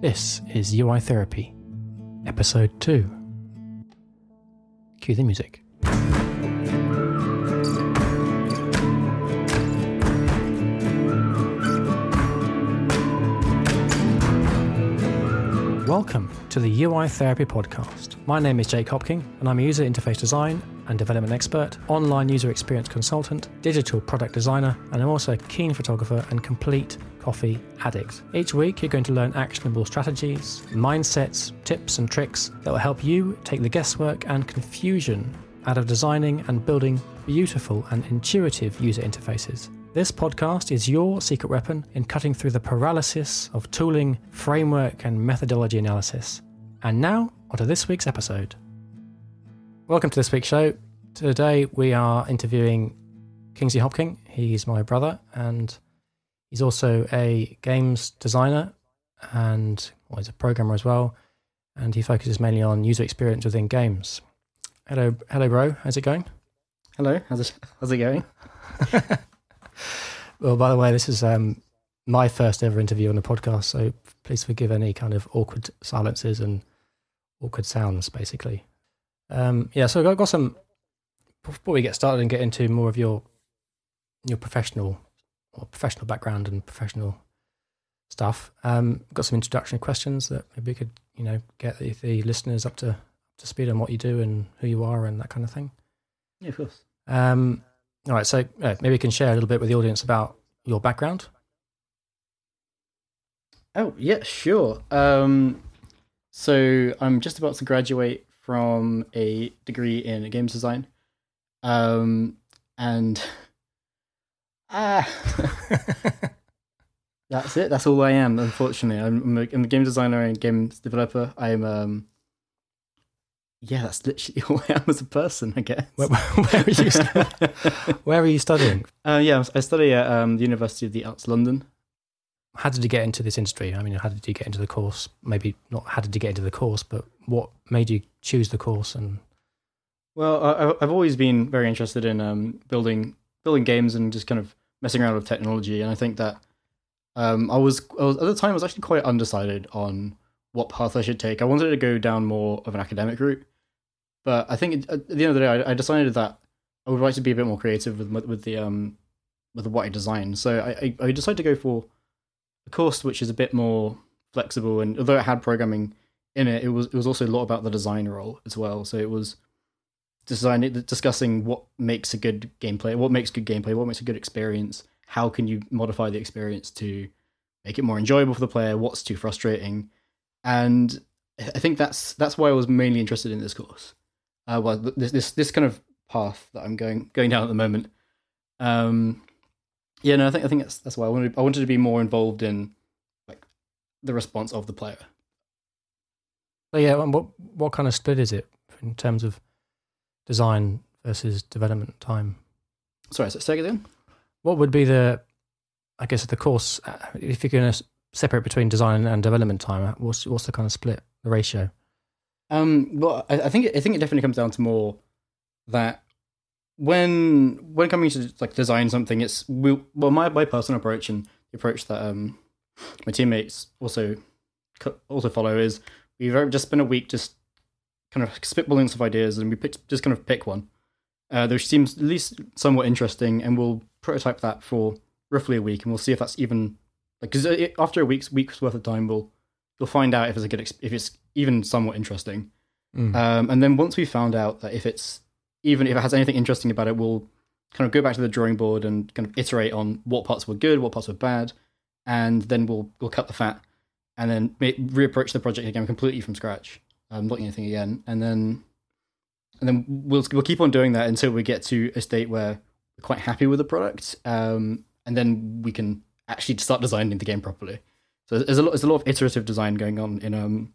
This is UI Therapy, Episode 2. Cue the music. Welcome to the UI Therapy Podcast. My name is Jake Hopking, and I'm a user interface design and development expert, online user experience consultant, digital product designer, and I'm also a keen photographer and complete coffee addict. Each week, you're going to learn actionable strategies, mindsets, tips, and tricks that will help you take the guesswork and confusion out of designing and building beautiful and intuitive user interfaces. This podcast is your secret weapon in cutting through the paralysis of tooling, framework, and methodology analysis. And now, onto this week's episode. Welcome to this week's show. Today, we are interviewing Kingsley Hopking. He's my brother, and he's also a games designer and well, he's a programmer as well. And he focuses mainly on user experience within games. Hello, hello, bro. How's it going? Hello, how's it, how's it going? Well, by the way, this is um, my first ever interview on a podcast, so please forgive any kind of awkward silences and awkward sounds, basically. Um, yeah, so I've got some. Before we get started and get into more of your your professional or professional background and professional stuff, um, got some introduction questions that maybe we could you know get the, the listeners up to up to speed on what you do and who you are and that kind of thing. Yeah, of course. Um, all right, so uh, maybe you can share a little bit with the audience about your background. Oh, yeah, sure. Um, so I'm just about to graduate from a degree in games design. Um, and ah, that's it. That's all I am. Unfortunately, I'm, a, I'm a game designer and games developer. I'm um, yeah, that's literally all I am as a person, I guess. Where, where, are, you, where are you studying? Uh, yeah, I study at um, the University of the Arts London. How did you get into this industry? I mean, how did you get into the course? Maybe not how did you get into the course, but what made you choose the course? And well, I, I've always been very interested in um, building building games and just kind of messing around with technology. And I think that um, I, was, I was at the time I was actually quite undecided on what path I should take. I wanted to go down more of an academic route, but I think at the end of the day, I, I decided that I would like to be a bit more creative with with the um with what I design. So I, I, I decided to go for a course which is a bit more flexible, and although it had programming in it, it was it was also a lot about the design role as well. So it was design discussing what makes a good gameplay, what makes good gameplay, what makes a good experience. How can you modify the experience to make it more enjoyable for the player? What's too frustrating? And I think that's that's why I was mainly interested in this course. Uh, well, this this this kind of path that I'm going going down at the moment. Um, yeah, no, I think I think that's that's why I wanted I wanted to be more involved in like the response of the player. So yeah, what what kind of split is it in terms of design versus development time? Sorry, so say it again. What would be the, I guess, the course uh, if you're going to separate between design and development time? What's what's the kind of split, the ratio? Um, well, I, I think I think it definitely comes down to more that when when coming to like design something, it's we, well my my personal approach and the approach that um my teammates also also follow is we've just spent a week just kind of spitballing some ideas and we pick, just kind of pick one uh, which seems at least somewhat interesting and we'll prototype that for roughly a week and we'll see if that's even like because after a week's week's worth of time we'll you'll find out if it's a good if it's even somewhat interesting mm. um, and then once we found out that if it's even if it has anything interesting about it we'll kind of go back to the drawing board and kind of iterate on what parts were good what parts were bad and then we'll we'll cut the fat and then reapproach the project again completely from scratch um, looking at anything again and then and then we'll we'll keep on doing that until we get to a state where we're quite happy with the product um, and then we can actually start designing the game properly so there's a lot, there's a lot of iterative design going on in um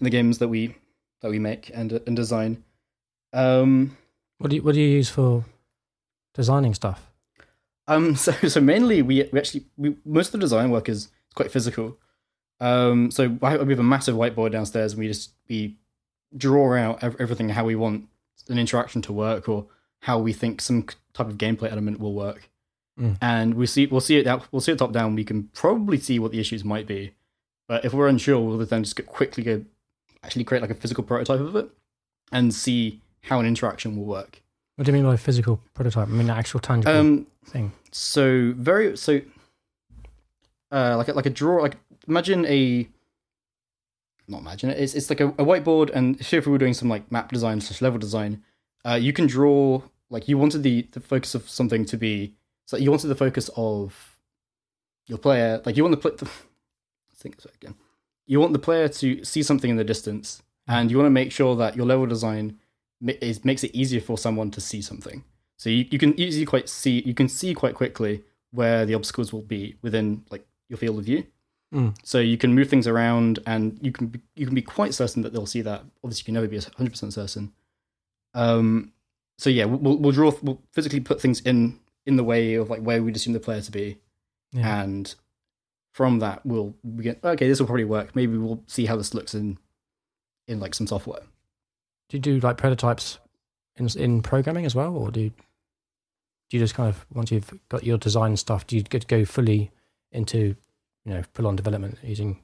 in the games that we that we make and and design. Um, what do you what do you use for designing stuff? Um, so so mainly we we actually we most of the design work is quite physical. Um, so we have a massive whiteboard downstairs, and we just we draw out everything how we want an interaction to work, or how we think some type of gameplay element will work. Mm. And we see we'll see it out we'll see it top down. We can probably see what the issues might be, But if we're unsure, we'll then just quickly go actually create like a physical prototype of it and see how an interaction will work. What do you mean by physical prototype? I mean an actual tangible Um, thing. so very so uh like a, like a draw like imagine a not imagine it it's, it's like a, a whiteboard and say if we were doing some like map design slash level design uh you can draw like you wanted the the focus of something to be so you wanted the focus of your player like you want the, pl- the think it again you want the player to see something in the distance and you want to make sure that your level design is makes it easier for someone to see something so you, you can easily quite see you can see quite quickly where the obstacles will be within like your field of view. Mm. So you can move things around, and you can be, you can be quite certain that they'll see that. Obviously, you can never be hundred percent certain. Um. So yeah, we'll we'll draw we'll physically put things in in the way of like where we'd assume the player to be, Yeah. and from that we'll begin. Okay, this will probably work. Maybe we'll see how this looks in in like some software. do you do like prototypes in in programming as well, or do you, do you just kind of once you've got your design stuff, do you get go fully into you know full on development using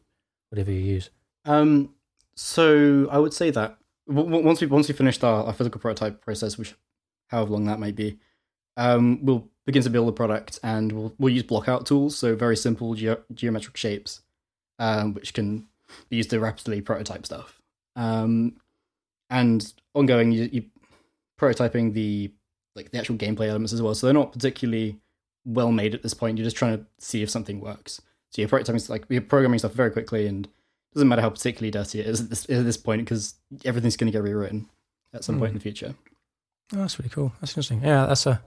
whatever you use? Um, so I would say that w- once we once we finished our, our physical prototype process, which however long that may be, um, we'll begin to build the product, and we'll we'll use blockout tools, so very simple geo- geometric shapes, um, which can be used to rapidly prototype stuff. Um, and ongoing, you, you prototyping the like the actual gameplay elements as well. So they're not particularly well made at this point. You're just trying to see if something works. So you're prototyping like you're programming stuff very quickly, and it doesn't matter how particularly dirty it is at this, at this point because everything's going to get rewritten at some point in the future. Oh, that's really cool. That's interesting. Yeah, that's a,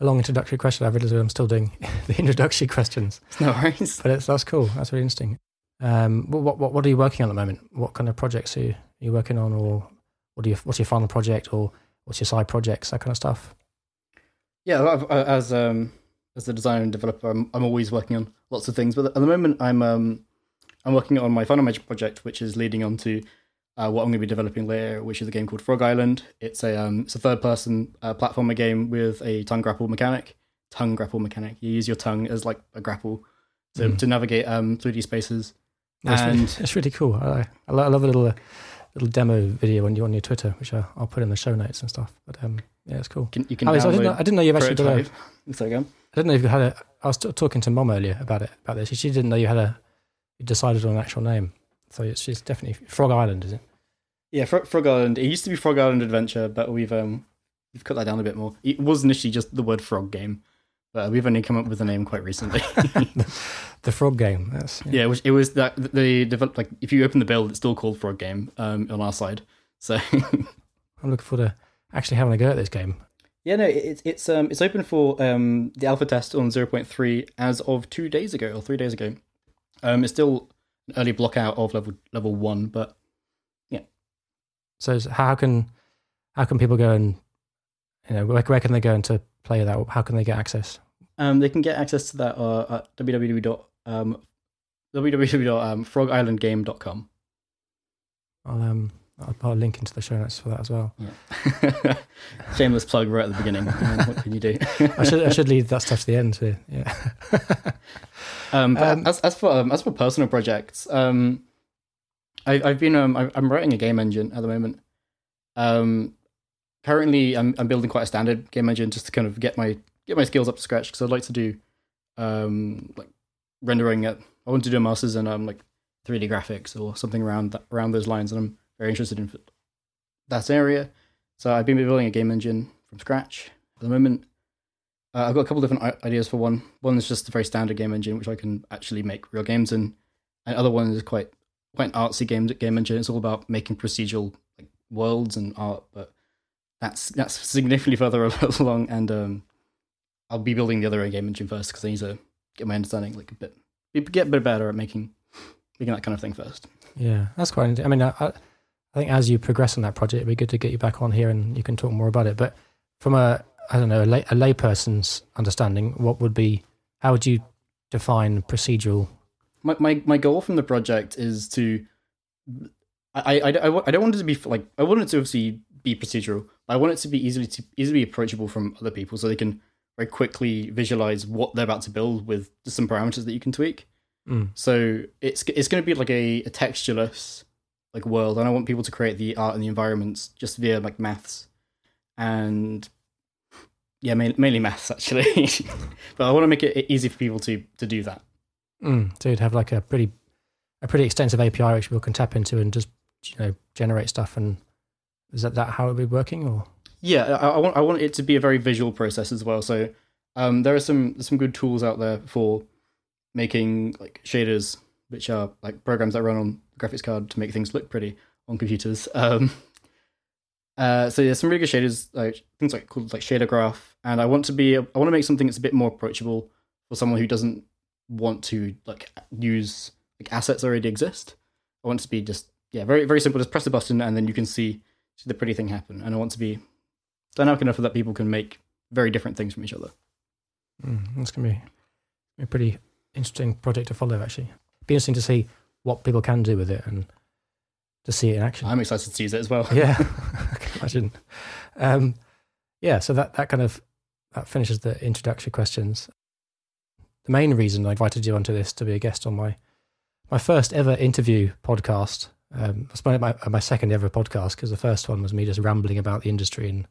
a long introductory question. I realized I'm still doing the introductory questions, No worries. but it's that's cool. That's really interesting. Um, what what what are you working on at the moment? What kind of projects are you, are you working on, or what do you what's your final project, or what's your side projects, that kind of stuff? Yeah, I've- as um as a designer and developer, I'm, I'm always working on lots of things. But at the moment, I'm um I'm working on my final major project, which is leading on to uh, what I'm going to be developing later, which is a game called Frog Island. It's a um it's a third person uh, platformer game with a tongue grapple mechanic. Tongue grapple mechanic. You use your tongue as like a grapple to, Mm. to navigate um 3D spaces. That's really, And- it's really cool. I, I love a little uh, little demo video on you on your Twitter, which I, I'll put in the show notes and stuff. But um, yeah, it's cool. You can, you can Alex, I didn't, know, I didn't know you've actually done a. So again. I didn't know you had a. I was t- talking to mom earlier about it about this. She didn't know you had a. You decided on an actual name, so it's, it's definitely Frog Island, is it? Yeah, Fro- Frog Island. It used to be Frog Island Adventure, but we've um we've cut that down a bit more. It was initially just the word frog game, but we've only come up with the name quite recently. The Frog Game. That's yeah. yeah, which it was that they developed like if you open the build, it's still called Frog Game um on our side. So I'm looking forward to actually having a go at this game. yeah, no, it's it's um it's open for um the alpha test on 0.3 as of two days ago or three days ago. Um, it's still an early block out of level level one, but yeah. So how can how can people go and you know where, where can they go and to play that? How can they get access? Um, they can get access to that uh, at www. Um, www.frogislandgame.com. I'll um I'll put a link into the show notes for that as well. Yeah. Shameless plug right at the beginning. Um, what can you do? I should I should leave that stuff to the end. So, yeah. um, Um, as, as for um, as for personal projects, um, I, I've been um, I, I'm writing a game engine at the moment. Um, currently, I'm I'm building quite a standard game engine just to kind of get my get my skills up to scratch because I'd like to do um like rendering it. I want to do a masters in um like 3D graphics or something around that, around those lines, and I'm very interested in that area. So I've been building a game engine from scratch at the moment. Uh, I've got a couple different ideas for one. One is just a very standard game engine, which I can actually make real games in. And other one is quite quite an artsy game game engine. It's all about making procedural like worlds and art, but that's that's significantly further along. And um, I'll be building the other game engine first because I need to get my understanding like a bit get a bit better at making making that kind of thing first. Yeah, that's quite. int- I mean, I, I I think as you progress on that project, it'd be good to get you back on here and you can talk more about it. But from a, I don't know, a, lay, a layperson's understanding, what would be, how would you define procedural? my, my my goal from the project is to I, I, I, I don't want it to be like I want it to obviously be procedural but I want it to be easily to easily approachable from other people so they can very quickly visualize what they're about to build with just some parameters that you can tweak Mm. So it's it's going to be like a, a textureless like world, and I want people to create the art and the environments just via like maths and yeah, mainly, mainly maths actually. but I want to make it easy for people to to do that. Mm. So you'd have like a pretty a pretty extensive API which people can tap into and just you know generate stuff. And is that that how it would be working or? Yeah, I, I want I want it to be a very visual process as well. So um, there are some some good tools out there for making like shaders, which are like programs that run on graphics card to make things look pretty on computers. Um, uh, so there's some really good shaders, like things like called like shader graph, and I want to be I want to make something that's a bit more approachable for someone who doesn't want to like use like assets already exist. I want to be just yeah very very simple. Just press the button and then you can see see the pretty thing happen. And I want to be dynamic enough that people can make very different things from each other. Mm, that's gonna be a pretty interesting project to follow. Actually, be interesting to see what people can do with it and to see it in action. I'm excited to see it as well. yeah, I can imagine. Um, yeah, so that that kind of that finishes the introductory questions. The main reason I invited you onto this to be a guest on my my first ever interview podcast. Um, it's my, my, my second ever podcast because the first one was me just rambling about the industry and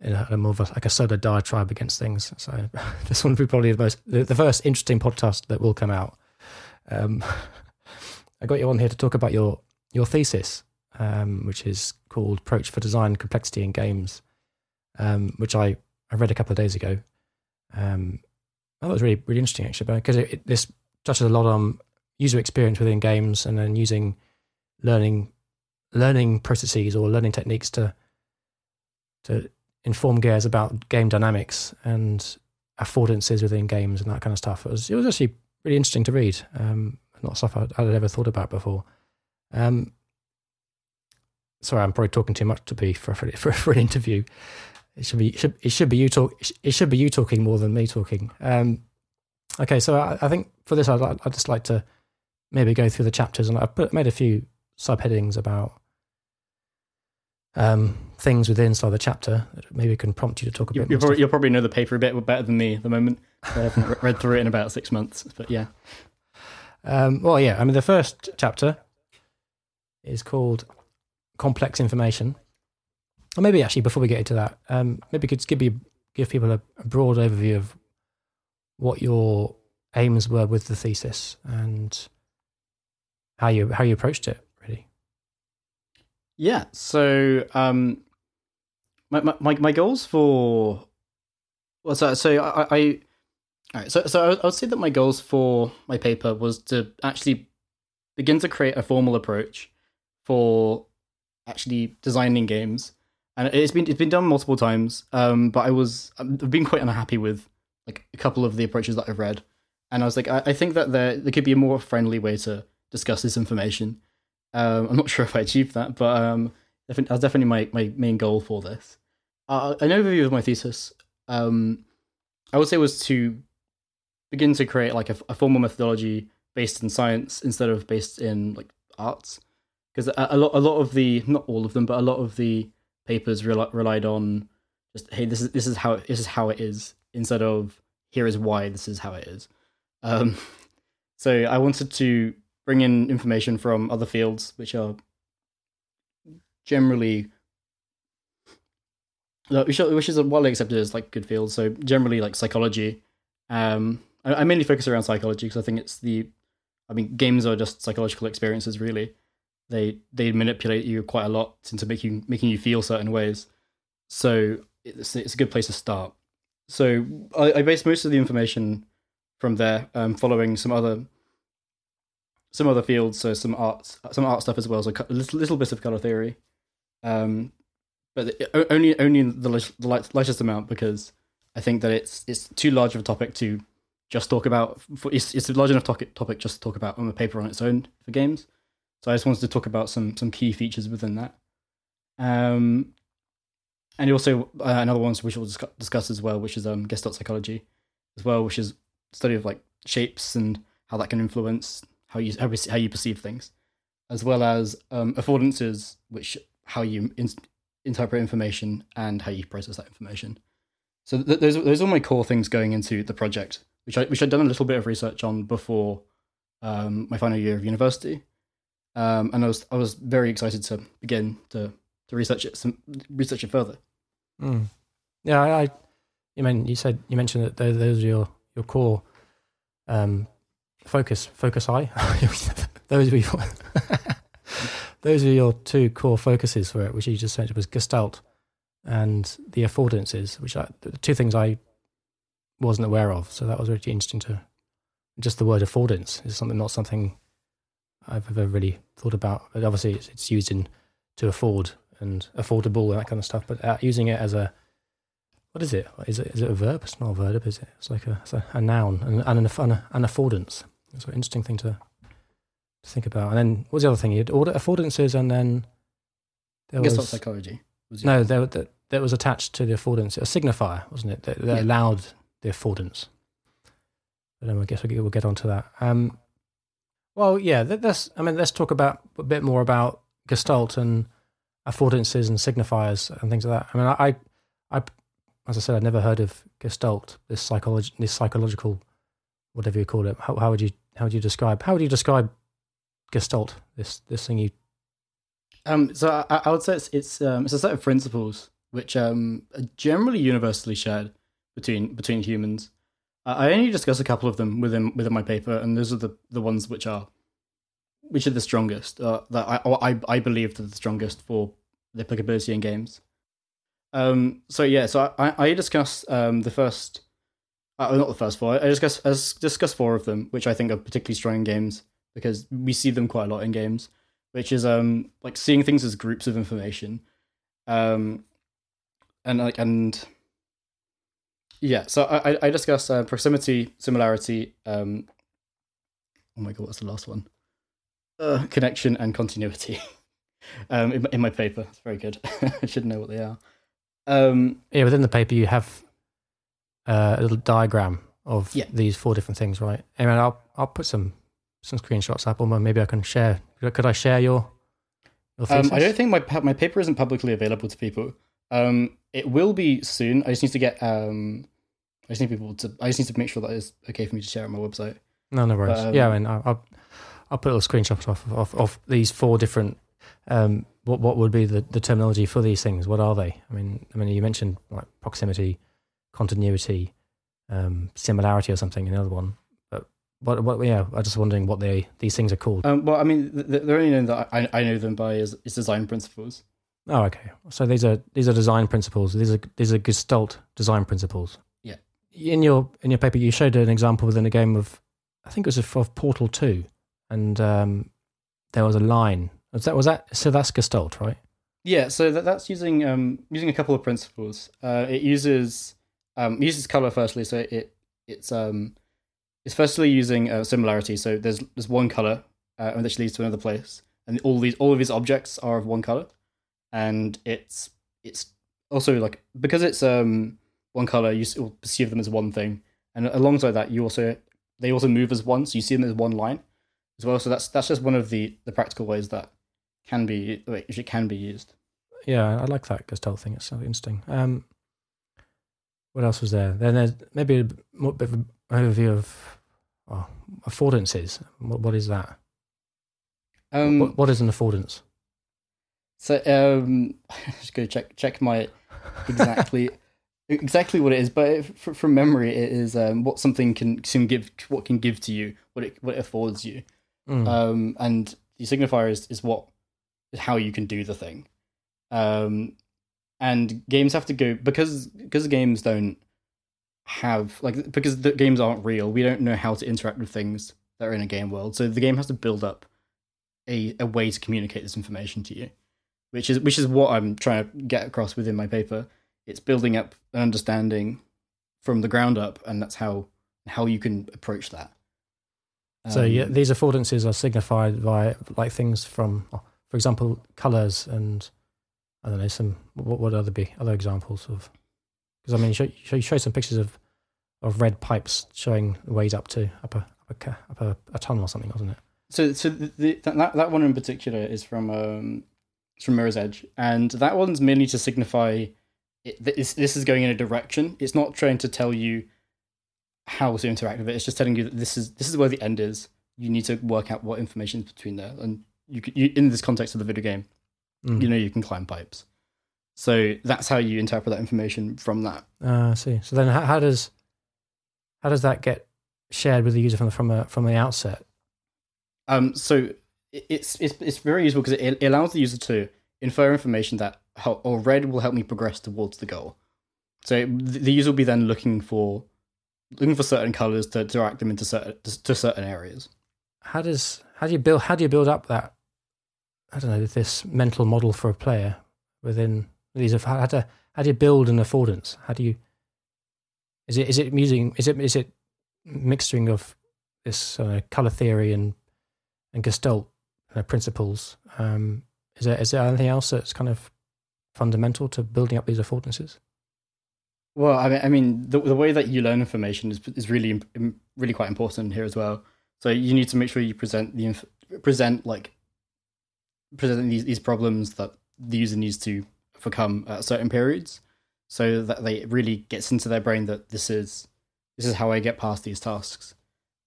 in a, a more of a, like a solar diatribe against things. So this one will be probably the most the, the first interesting podcast that will come out. Um, I got you on here to talk about your your thesis, um, which is called "Approach for Design Complexity in Games," um, which I, I read a couple of days ago. Um, I thought it was really really interesting actually because it, it, this touches a lot on user experience within games and then using learning learning processes or learning techniques to to inform gears about game dynamics and affordances within games and that kind of stuff. It was it was actually really interesting to read. Um, not stuff I'd, I'd ever thought about before. Um, sorry, I'm probably talking too much to be for for, for, for an interview. It should be it should, it should be you talk. It should be you talking more than me talking. Um, okay, so I, I, think for this, I'd, I'd just like to maybe go through the chapters, and I've put, made a few subheadings about um, things within inside the chapter that maybe can prompt you to talk a bit. You'll more probably, you'll probably know the paper a bit better than me at the moment. I haven't read through it in about six months, but yeah. Um, well, yeah. I mean, the first chapter is called "Complex Information." Or maybe actually, before we get into that, um, maybe could give you give people a, a broad overview of what your aims were with the thesis and how you how you approached it. Really. Yeah. So, um, my, my, my goals for, well, so, so I, I all right. So, so I would say that my goals for my paper was to actually begin to create a formal approach for actually designing games. And it's been, it's been done multiple times. Um, but I was, I've been quite unhappy with like a couple of the approaches that I've read. And I was like, I, I think that there, there could be a more friendly way to discuss this information. Um, I'm not sure if I achieved that, but um, definitely, that's definitely my, my main goal for this. Uh, an overview of my thesis, um, I would say, was to begin to create like a, a, formal methodology based in science instead of based in like arts, because a, a, lot a lot of the not all of them, but a lot of the papers rel- relied on just hey this is this is how this is how it is instead of here is why this is how it is. Um, so I wanted to bring in information from other fields, which are generally which, which is widely accepted as like good fields. So generally, like psychology. Um, I, mainly focus around psychology because I think it's the, I mean, games are just psychological experiences. Really, they they manipulate you quite a lot into making making you feel certain ways. So it's it's a good place to start. So I, I base most of the information from there, um, following some other some other fields, so some art, some art stuff as well, so a little, little bit of color theory, um, but only only the, the lightest amount because I think that it's it's too large of a topic to just talk about. It's it's a large enough topic topic just to talk about on the paper on its own for games. So I just wanted to talk about some some key features within that. Um, and also uh, another one which we'll discuss as well, which is um Gestalt psychology, as well, which is study of like shapes and how that can influence how you how, how you perceive things, as well as um, affordances, which how you in, interpret information and how you process that information. So th- those those are my core things going into the project, which I which I'd done a little bit of research on before um, my final year of university, um, and I was I was very excited to begin to to research it some research it further. Mm. Yeah, I, I, you mean you said you mentioned that those, those are your your core um, focus focus eye. those were your those are your two core focuses for it, which you just mentioned was Gestalt and the affordances, which are the two things I wasn't aware of. So that was really interesting to just the word affordance is something not something I've ever really thought about. But obviously, it's, it's used in to afford and affordable and that kind of stuff. But uh, using it as a what is it? Is it is it a verb? It's not a verb, is it? It's like a, it's a, a noun and, and an, an affordance. It's an interesting thing to, to think about. And then what's the other thing? You had order affordances, and then there was psychology. Was no, there, there, there was attached to the affordance a signifier, wasn't it? That, that yeah. allowed the affordance. But then I guess we'll get, get onto that. Um, well, yeah, let's. I mean, let's talk about a bit more about Gestalt and affordances and signifiers and things like that. I mean, I, I, as I said, I'd never heard of Gestalt, this psychology, this psychological, whatever you call it. How, how would you how would you describe how would you describe Gestalt? This this thing you. Um, so I, I would say it's it's um, it's a set of principles which um, are generally universally shared between between humans. I only discuss a couple of them within within my paper, and those are the, the ones which are which are the strongest. Uh, that I, I I believe that the strongest for the applicability in games. Um. So yeah. So I I discuss um the first, uh, not the first four. I discuss I discuss four of them, which I think are particularly strong in games because we see them quite a lot in games. Which is um like seeing things as groups of information, um, and like and yeah. So I I discuss uh, proximity, similarity. Um. Oh my god, what's the last one? uh, connection and continuity um, in, in, my paper. It's very good. I should know what they are. Um, yeah, within the paper you have uh, a little diagram of yeah. these four different things, right? Mean, I'll I'll put some some screenshots up, or maybe I can share. Could I share your? your um, I don't think my my paper isn't publicly available to people. Um, it will be soon. I just need to get. Um, I just need people to. I just need to make sure that it's okay for me to share on my website. No, no worries. But, um, yeah, I mean, I'll, I'll put a little screenshot off of, of these four different. Um, what what would be the, the terminology for these things? What are they? I mean, I mean, you mentioned like proximity, continuity, um, similarity, or something. In another one, but what what? Yeah, I'm just wondering what they these things are called. Um, well, I mean, the, the only name that I, I know them by is, is design principles. Oh, okay. So these are these are design principles. These are these are Gestalt design principles. In your in your paper, you showed an example within a game of, I think it was of Portal Two and um, there was a line. Was that was that? So that's Gestalt, right? Yeah. So that, that's using um, using a couple of principles. Uh, it uses um, uses color firstly. So it it's um it's firstly using uh, similarity. So there's there's one color uh, which leads to another place, and all these all of these objects are of one color, and it's it's also like because it's um one color, you perceive them as one thing, and alongside that, you also they also move as one, so you see them as one line as well. So that's that's just one of the the practical ways that can be it can be used. Yeah, I like that Gestalt thing. It's so interesting. Um, what else was there? Then there's maybe a more bit of an overview of oh, affordances. What, what is that? Um, what, what is an affordance? So um, just go check check my exactly exactly what it is, but it, from memory, it is um, what something can can give what can give to you, what it what it affords you. Mm. Um, and the signifier is, is what is how you can do the thing. Um, and games have to go because because games don't have like because the games aren't real. We don't know how to interact with things that are in a game world. So the game has to build up a a way to communicate this information to you, which is which is what I'm trying to get across within my paper. It's building up an understanding from the ground up, and that's how how you can approach that. So um, yeah, these affordances are signified by like things from, for example, colors and I don't know some what would other be other examples of? Because I mean, you show, you show some pictures of of red pipes showing ways up to up a up a, up a, a tunnel or something, wasn't it? So so the, that that one in particular is from um it's from Mirror's Edge, and that one's mainly to signify it, this this is going in a direction. It's not trying to tell you how to interact with it. It's just telling you that this is this is where the end is. you need to work out what information is between there. And you, could, you in this context of the video game, Mm. you know you can climb pipes. So that's how you interpret that information from that. Ah, I see. So then, how, how does how does that get shared with the user from the, from a, from the outset? Um, so it's it's it's very useful because it, it allows the user to infer information that or red will help me progress towards the goal. So the user will be then looking for looking for certain colors to direct them into certain to certain areas. How does how do you build how do you build up that I don't know this mental model for a player within these of how to how do you build an affordance? How do you is it is it using is it is it mixturing of this uh, color theory and and Gestalt uh, principles? Um, is there is there anything else that's kind of fundamental to building up these affordances? Well, I mean, I mean, the the way that you learn information is is really really quite important here as well. So you need to make sure you present the inf- present like present these these problems that the user needs to overcome at certain periods, so that they really gets into their brain that this is this is how I get past these tasks.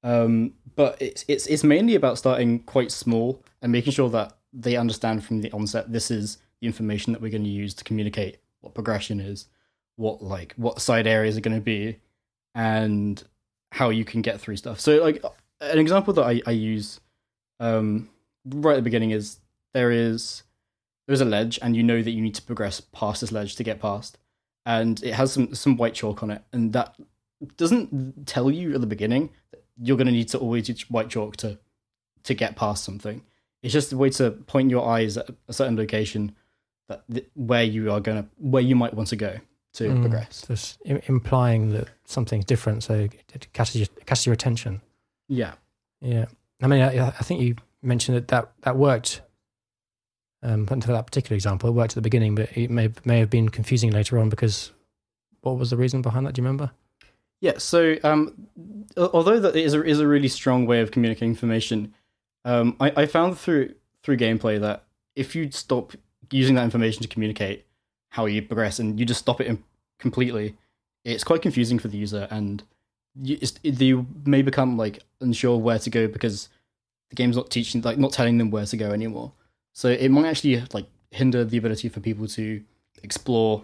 Um, but it's it's it's mainly about starting quite small and making sure that they understand from the onset this is the information that we're going to use to communicate what progression is what like what side areas are going to be and how you can get through stuff. So like an example that i, I use um, right at the beginning is there is there's a ledge and you know that you need to progress past this ledge to get past and it has some some white chalk on it and that doesn't tell you at the beginning that you're going to need to always use white chalk to to get past something. It's just a way to point your eyes at a certain location that th- where you are going to where you might want to go to Mm. progress Just im- implying that something's different, so it catches your, catches your attention. yeah Yeah, I mean, I, I think you mentioned that that, that worked. Um, for that particular example, it worked at the beginning, but it may may have been confusing later on because what was the reason behind that? Do you remember? Yeah, so um, although that is a, is a really strong way of communicating information, um, I, I found through through gameplay that if you stop using that information to communicate how you progress and you just stop it completely, it's quite confusing for the user, and you, you may become like unsure where to go because the game's not teaching, like not telling them where to go anymore. So it might actually like hinder the ability for people to explore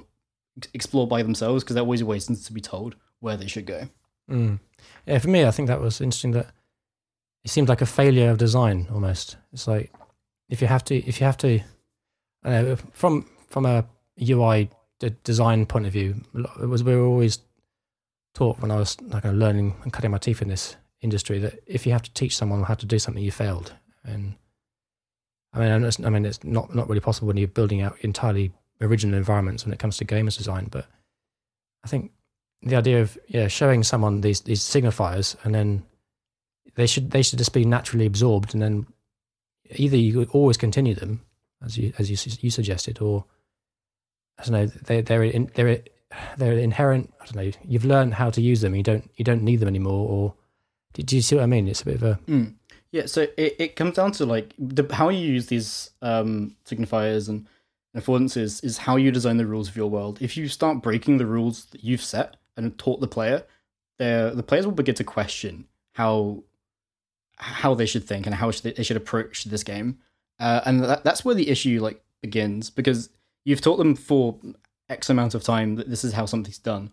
explore by themselves because they're always waiting to be told where they should go. Mm. Yeah, for me, I think that was interesting. That it seemed like a failure of design almost. It's like if you have to, if you have to, I from from a UI de- design point of view, it was we were always taught when I was like learning and cutting my teeth in this industry that if you have to teach someone how to do something, you failed. And I mean, I mean, it's not not really possible when you're building out entirely original environments when it comes to games design. But I think the idea of yeah showing someone these these signifiers and then they should they should just be naturally absorbed and then either you always continue them as you as you you suggested or I don't know they they're in, they're they're inherent I don't know you've learned how to use them you don't you don't need them anymore or do, do you see what I mean it's a bit of a Mm. Yeah, so it, it comes down to like the, how you use these um, signifiers and, affordances is how you design the rules of your world. If you start breaking the rules that you've set and taught the player, the players will begin to question how how they should think and how they should approach this game. Uh, and that, that's where the issue like begins because you've taught them for X amount of time that this is how something's done,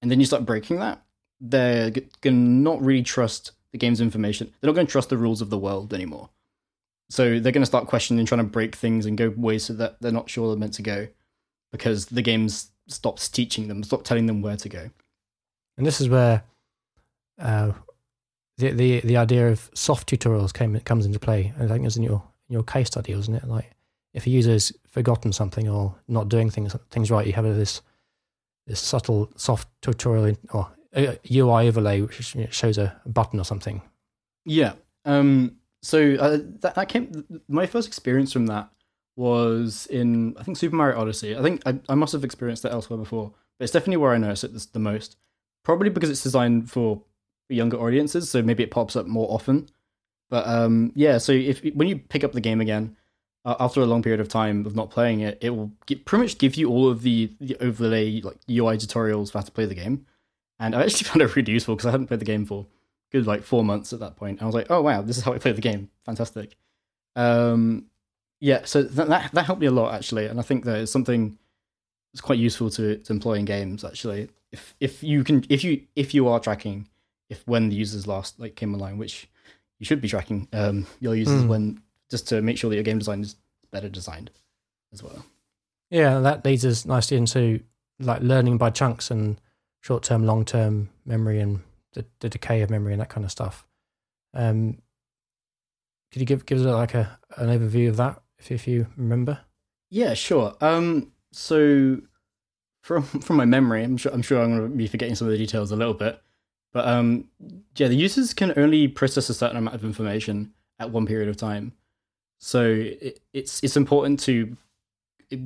and then you start breaking that. They're g- gonna not really trust the game's information. They're not going to trust the rules of the world anymore. So they're going to start questioning, trying to break things and go ways so that they're not sure they're meant to go because the game's stops teaching them, stopped telling them where to go. and this is where uh, the the the idea of soft tutorials came comes into play I think it was in your your case study wasn't it like if a user's forgotten something or not doing things things right you have this this subtle soft tutorial or UI overlay which shows a button or something Yeah. Um. So uh, that that came. My first experience from that was in I think Super Mario Odyssey. I think I, I must have experienced that elsewhere before, but it's definitely where I noticed it the most. Probably because it's designed for younger audiences, so maybe it pops up more often. But um, yeah. So if when you pick up the game again uh, after a long period of time of not playing it, it will get, pretty much give you all of the the overlay like UI tutorials for how to play the game. And I actually found it really useful because I hadn't played the game for good like four months at that point. I was like, oh wow, this is how I play the game. Fantastic. Um, yeah, so that, that that helped me a lot actually, and I think that it's something that's quite useful to, to employ in games actually. If if you can if you if you are tracking if when the users last like came online, which you should be tracking um, your users Mm. when just to make sure that your game design is better designed as well. Yeah, that leads us nicely into like learning by chunks and short term, long term memory and the, the decay of memory and that kind of stuff. Um, could you give give us like a an overview of that if if you remember? Yeah, sure. Um, so from from my memory, I'm sure I'm sure I'm going to be forgetting some of the details a little bit, but um, yeah, the users can only process a certain amount of information at one period of time. So it, it's it's important to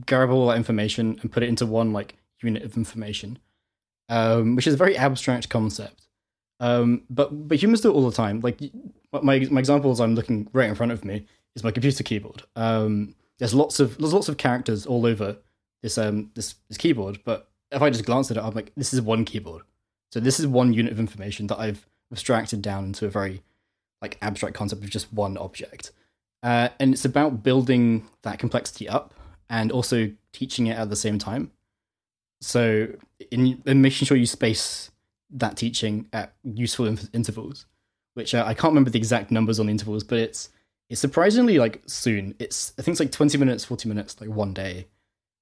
grab all that information and put it into one like unit of information, um, which is a very abstract concept. Um, but but humans do it all the time. Like my my examples, I'm looking right in front of me is my computer keyboard. Um, there's lots of there's lots of characters all over this um this this keyboard, but if I just glance at it, I'm like, this is one keyboard. So this is one unit of information that I've abstracted down into a very like abstract concept of just one object. Uh, and it's about building that complexity up and also teaching it at the same time. So in, in making sure you space that teaching at useful in- intervals, which uh, I can't remember the exact numbers on the intervals, but it's it's surprisingly like soon. It's I think it's like twenty minutes, forty minutes, like one day.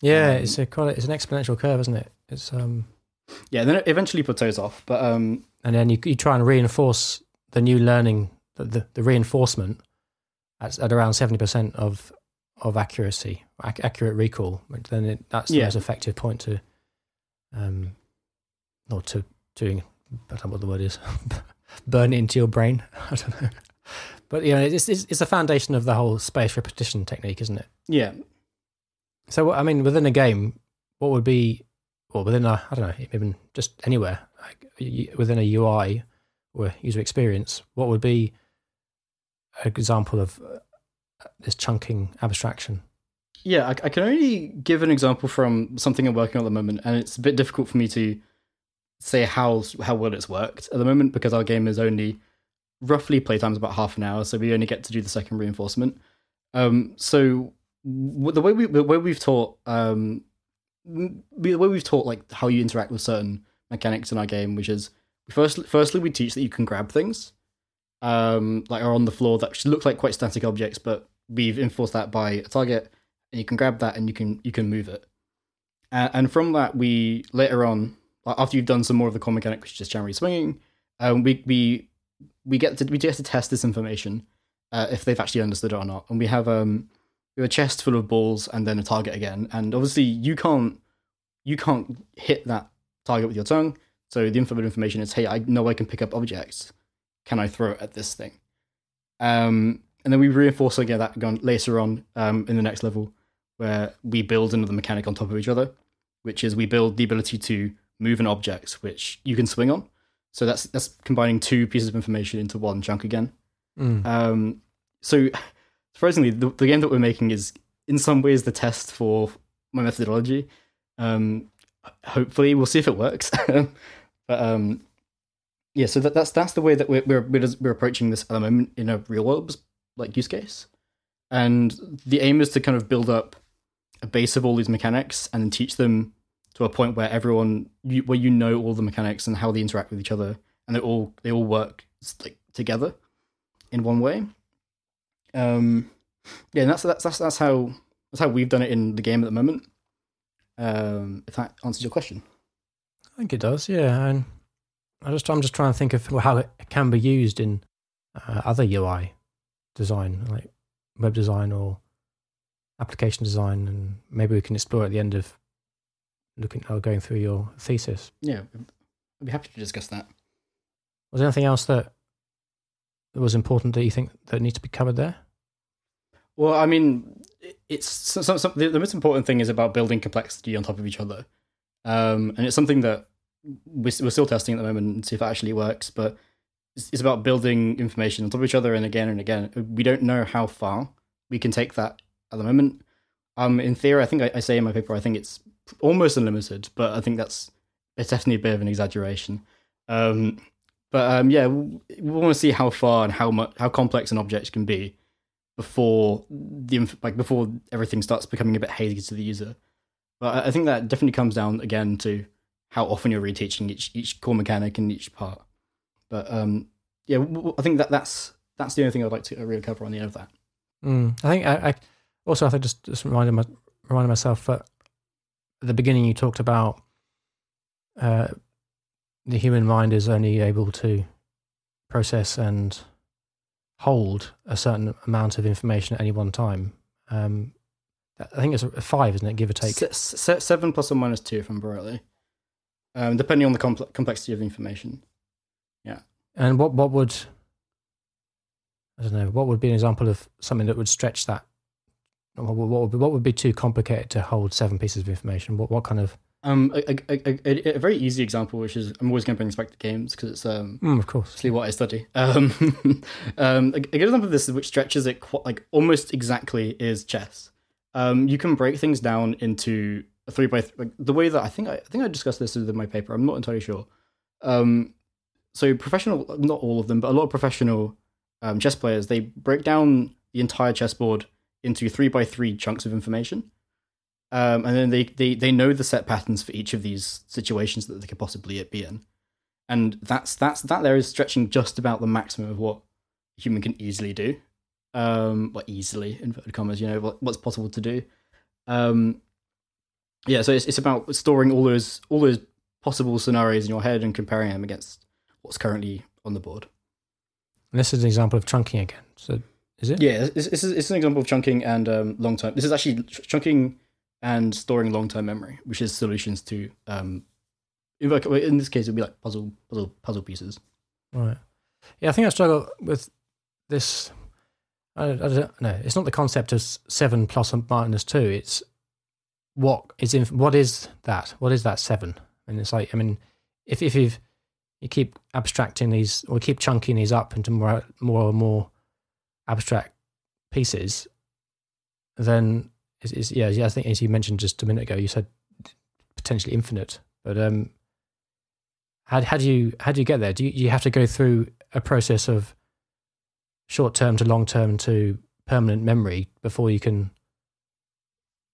Yeah, Um, it's a quite it's an exponential curve, isn't it? It's um, Yeah, and then it eventually plateaus off. But um, and then you you try and reinforce the new learning, the the, the reinforcement at at around seventy percent of of accuracy, ac- accurate recall. Then it, that's the Yeah. most effective point to, um, or to doing. I don't know what the word is. Burn it into your brain. I don't know. But you know, it's, it's it's a foundation of the whole space repetition technique, isn't it? yeah, So, I mean, within a game, what would be, or within a, I don't know, even just anywhere, like within a UI or user experience, what would be an example of uh, this chunking abstraction? yeah. I, I can only give an example from something I'm working on at the moment, and it's a bit difficult for me to say how how well it's worked at the moment because our game is only roughly playtime's about half an hour, so we only get to do the second reinforcement. Um, so the way we the way we've taught um, the way we've taught like how you interact with certain mechanics in our game, which is first firstly we teach that you can grab things, um, like are on the floor that look like quite static objects, but we've enforced that by a target, and you can grab that and you can you can move it. Uh, and from that, we later on, after you've done some more of the core mechanic, which is just generally swinging, um, we we we get to we get to test this information uh, if they've actually understood it or not. And we have um we have a chest full of balls and then a target again. And obviously you can't you can't hit that target with your tongue. So the info information is, hey, I know I can pick up objects. Can I throw it at this thing? Um, and then we reinforce again that going later on um, in the next level, where we build another mechanic on top of each other, which is we build the ability to move an object which you can swing on. So that's that's combining two pieces of information into one chunk again. Mm. Um, so surprisingly, the, the game that we're making is in some ways the test for my methodology. Um, hopefully, we'll see if it works. but um, yeah, so that, that's that's the way that we're we're we're, approaching this at the moment in a real world like use case, and the aim is to kind of build up a base of all these mechanics and then teach them to a point where everyone you, where you know all the mechanics and how they interact with each other, and they all they all work like together in one way. Um, yeah, and that's that's that's that's how that's how we've done it in the game at the moment. Um, if that answers your question. I think it does, yeah. And I just, I'm just trying to think of how it can be used in uh, other UI design, like web design or application design, and maybe we can explore at the end of looking or going through your thesis. Yeah, I'd be happy to discuss that. Was there anything else that that was important that you think that needs to be covered there? Well, I mean, it's so, so, so, the, the most important thing is about building complexity on top of each other, um, and it's something that we're, we're still testing at the moment and see if it actually works. But it's, it's about building information on top of each other and again and again. We don't know how far we can take that at the moment. Um, in theory, I think I, I say in my paper, I think it's almost unlimited, but I think that's it's definitely a bit of an exaggeration. Um, but um, yeah, we, we want to see how far and how much how complex an object can be before the like before everything starts becoming a bit hazy to the user. But I- think that definitely comes down again to how often you're reteaching each each core mechanic in each part. But um, yeah, I think that that's that's the only thing I'd like to really cover on the end of that. Mm. I think I, I also I think just just reminded my, reminded myself that at the beginning you talked about uh, the human mind is only able to process and hold a certain amount of information at any one time. Um, I think it's a five, isn't it? Give or take. Se- se- seven plus or minus two, if I'm rightly, um, depending on the compl- complexity of the information. Yeah. And what what would I don't know? What would be an example of something that would stretch that? What, would- what would be, what would be too complicated to hold seven pieces of information? What what kind of? Um, a, a, a, a, very easy example, which is I'm always going to bring this back to games because it's um, Mm, of course. mostly what I study. Um, um, a, good example of this, which stretches it qu- like almost exactly, is chess. Um, you can break things down into a three by like, the way that I think I, I think I discussed this in my paper. I'm not entirely sure. Um, so professional, not all of them, but a lot of professional um, chess players they break down the entire chessboard into three by three chunks of information. Um, and then they, they, they know the set patterns for each of these situations that they could possibly be in. And that's that's that there is stretching just about the maximum of what a human can easily do. Um well easily inverted commas you know what, what's possible to do. Um yeah so it's, it's about storing all those all those possible scenarios in your head and comparing them against what's currently on the board. And this is an example of chunking again. So is it? yeah this, is it's an example of chunking and um long term. This is actually ch- chunking and storing long term memory which is solutions to um in this case it would be like puzzle puzzle puzzle pieces Right. Yeah, I think I struggle with this. I, I don't know. It's not the concept of seven plus and minus two. It's what is in, what is that? What is that seven? And it's like, I mean, if if you you keep abstracting these or keep chunking these up into more more and more abstract pieces, then it's, it's yeah, yeah. I think as you mentioned just a minute ago, you said potentially infinite, but um, how how do you how do you get there? Do you, you have to go through a process of short term to long term to permanent memory before you can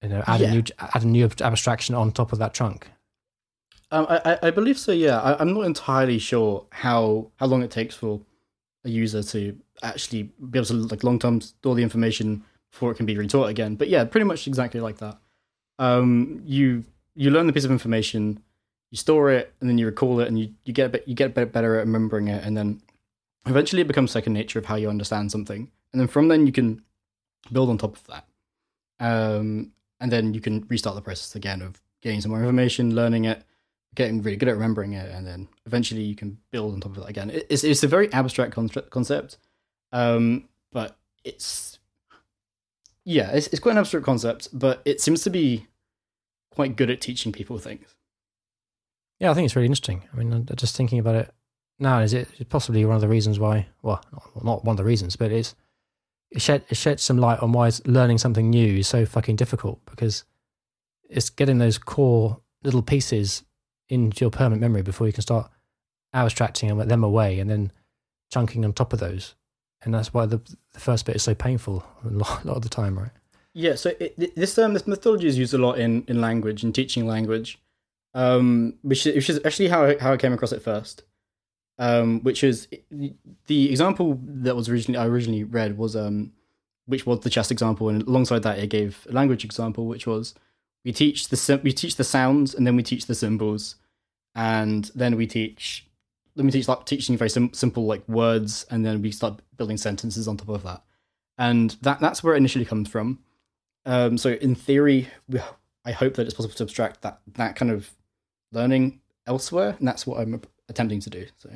you know add Yeah. a new add a new abstraction on top of that trunk? Um, I, I- I believe so. Yeah, I, I'm not entirely sure how how long it takes for a user to actually be able to like long term store the information before it can be retaught again. But yeah, pretty much exactly like that. Um, you you learn the piece of information, you store it, and then you recall it, and you, you get a bit you get bit better at remembering it, and then eventually it becomes second nature of how you understand something, and then from then you can build on top of that. Um, and then you can restart the process again of getting some more information, learning it, getting really good at remembering it, and then eventually you can build on top of that again. It- It's it's a very abstract con- concept, um, but it's yeah, it's it's quite an abstract concept, but it seems to be quite good at teaching people things. Yeah, I think it's really interesting. I mean, just thinking about it now, is it possibly one of the reasons why? Well, not, one of the reasons, but it's it shed it sheds some light on why learning something new is so fucking difficult because it's getting those core little pieces into your permanent memory before you can start abstracting them- them away and then chunking on top of those. And that's why the the first bit is so painful a lot, a lot of the time, right? Yeah, so it, this um this methodology is used a lot in, in language and teaching language, um, which is, which is actually how I, how I came across it first. Um, which is the example that was originally I originally read was um, which was the chess example, and alongside that it gave a language example, which was we teach the we teach the sounds and then we teach the symbols, and then we teach then me teach like teaching very sim- simple like words, and then we start building sentences on top of that, and that that's where it initially comes from. Um, so in theory, we, I hope that it's possible to abstract that that kind of learning elsewhere, and that's what I'm attempting to do. So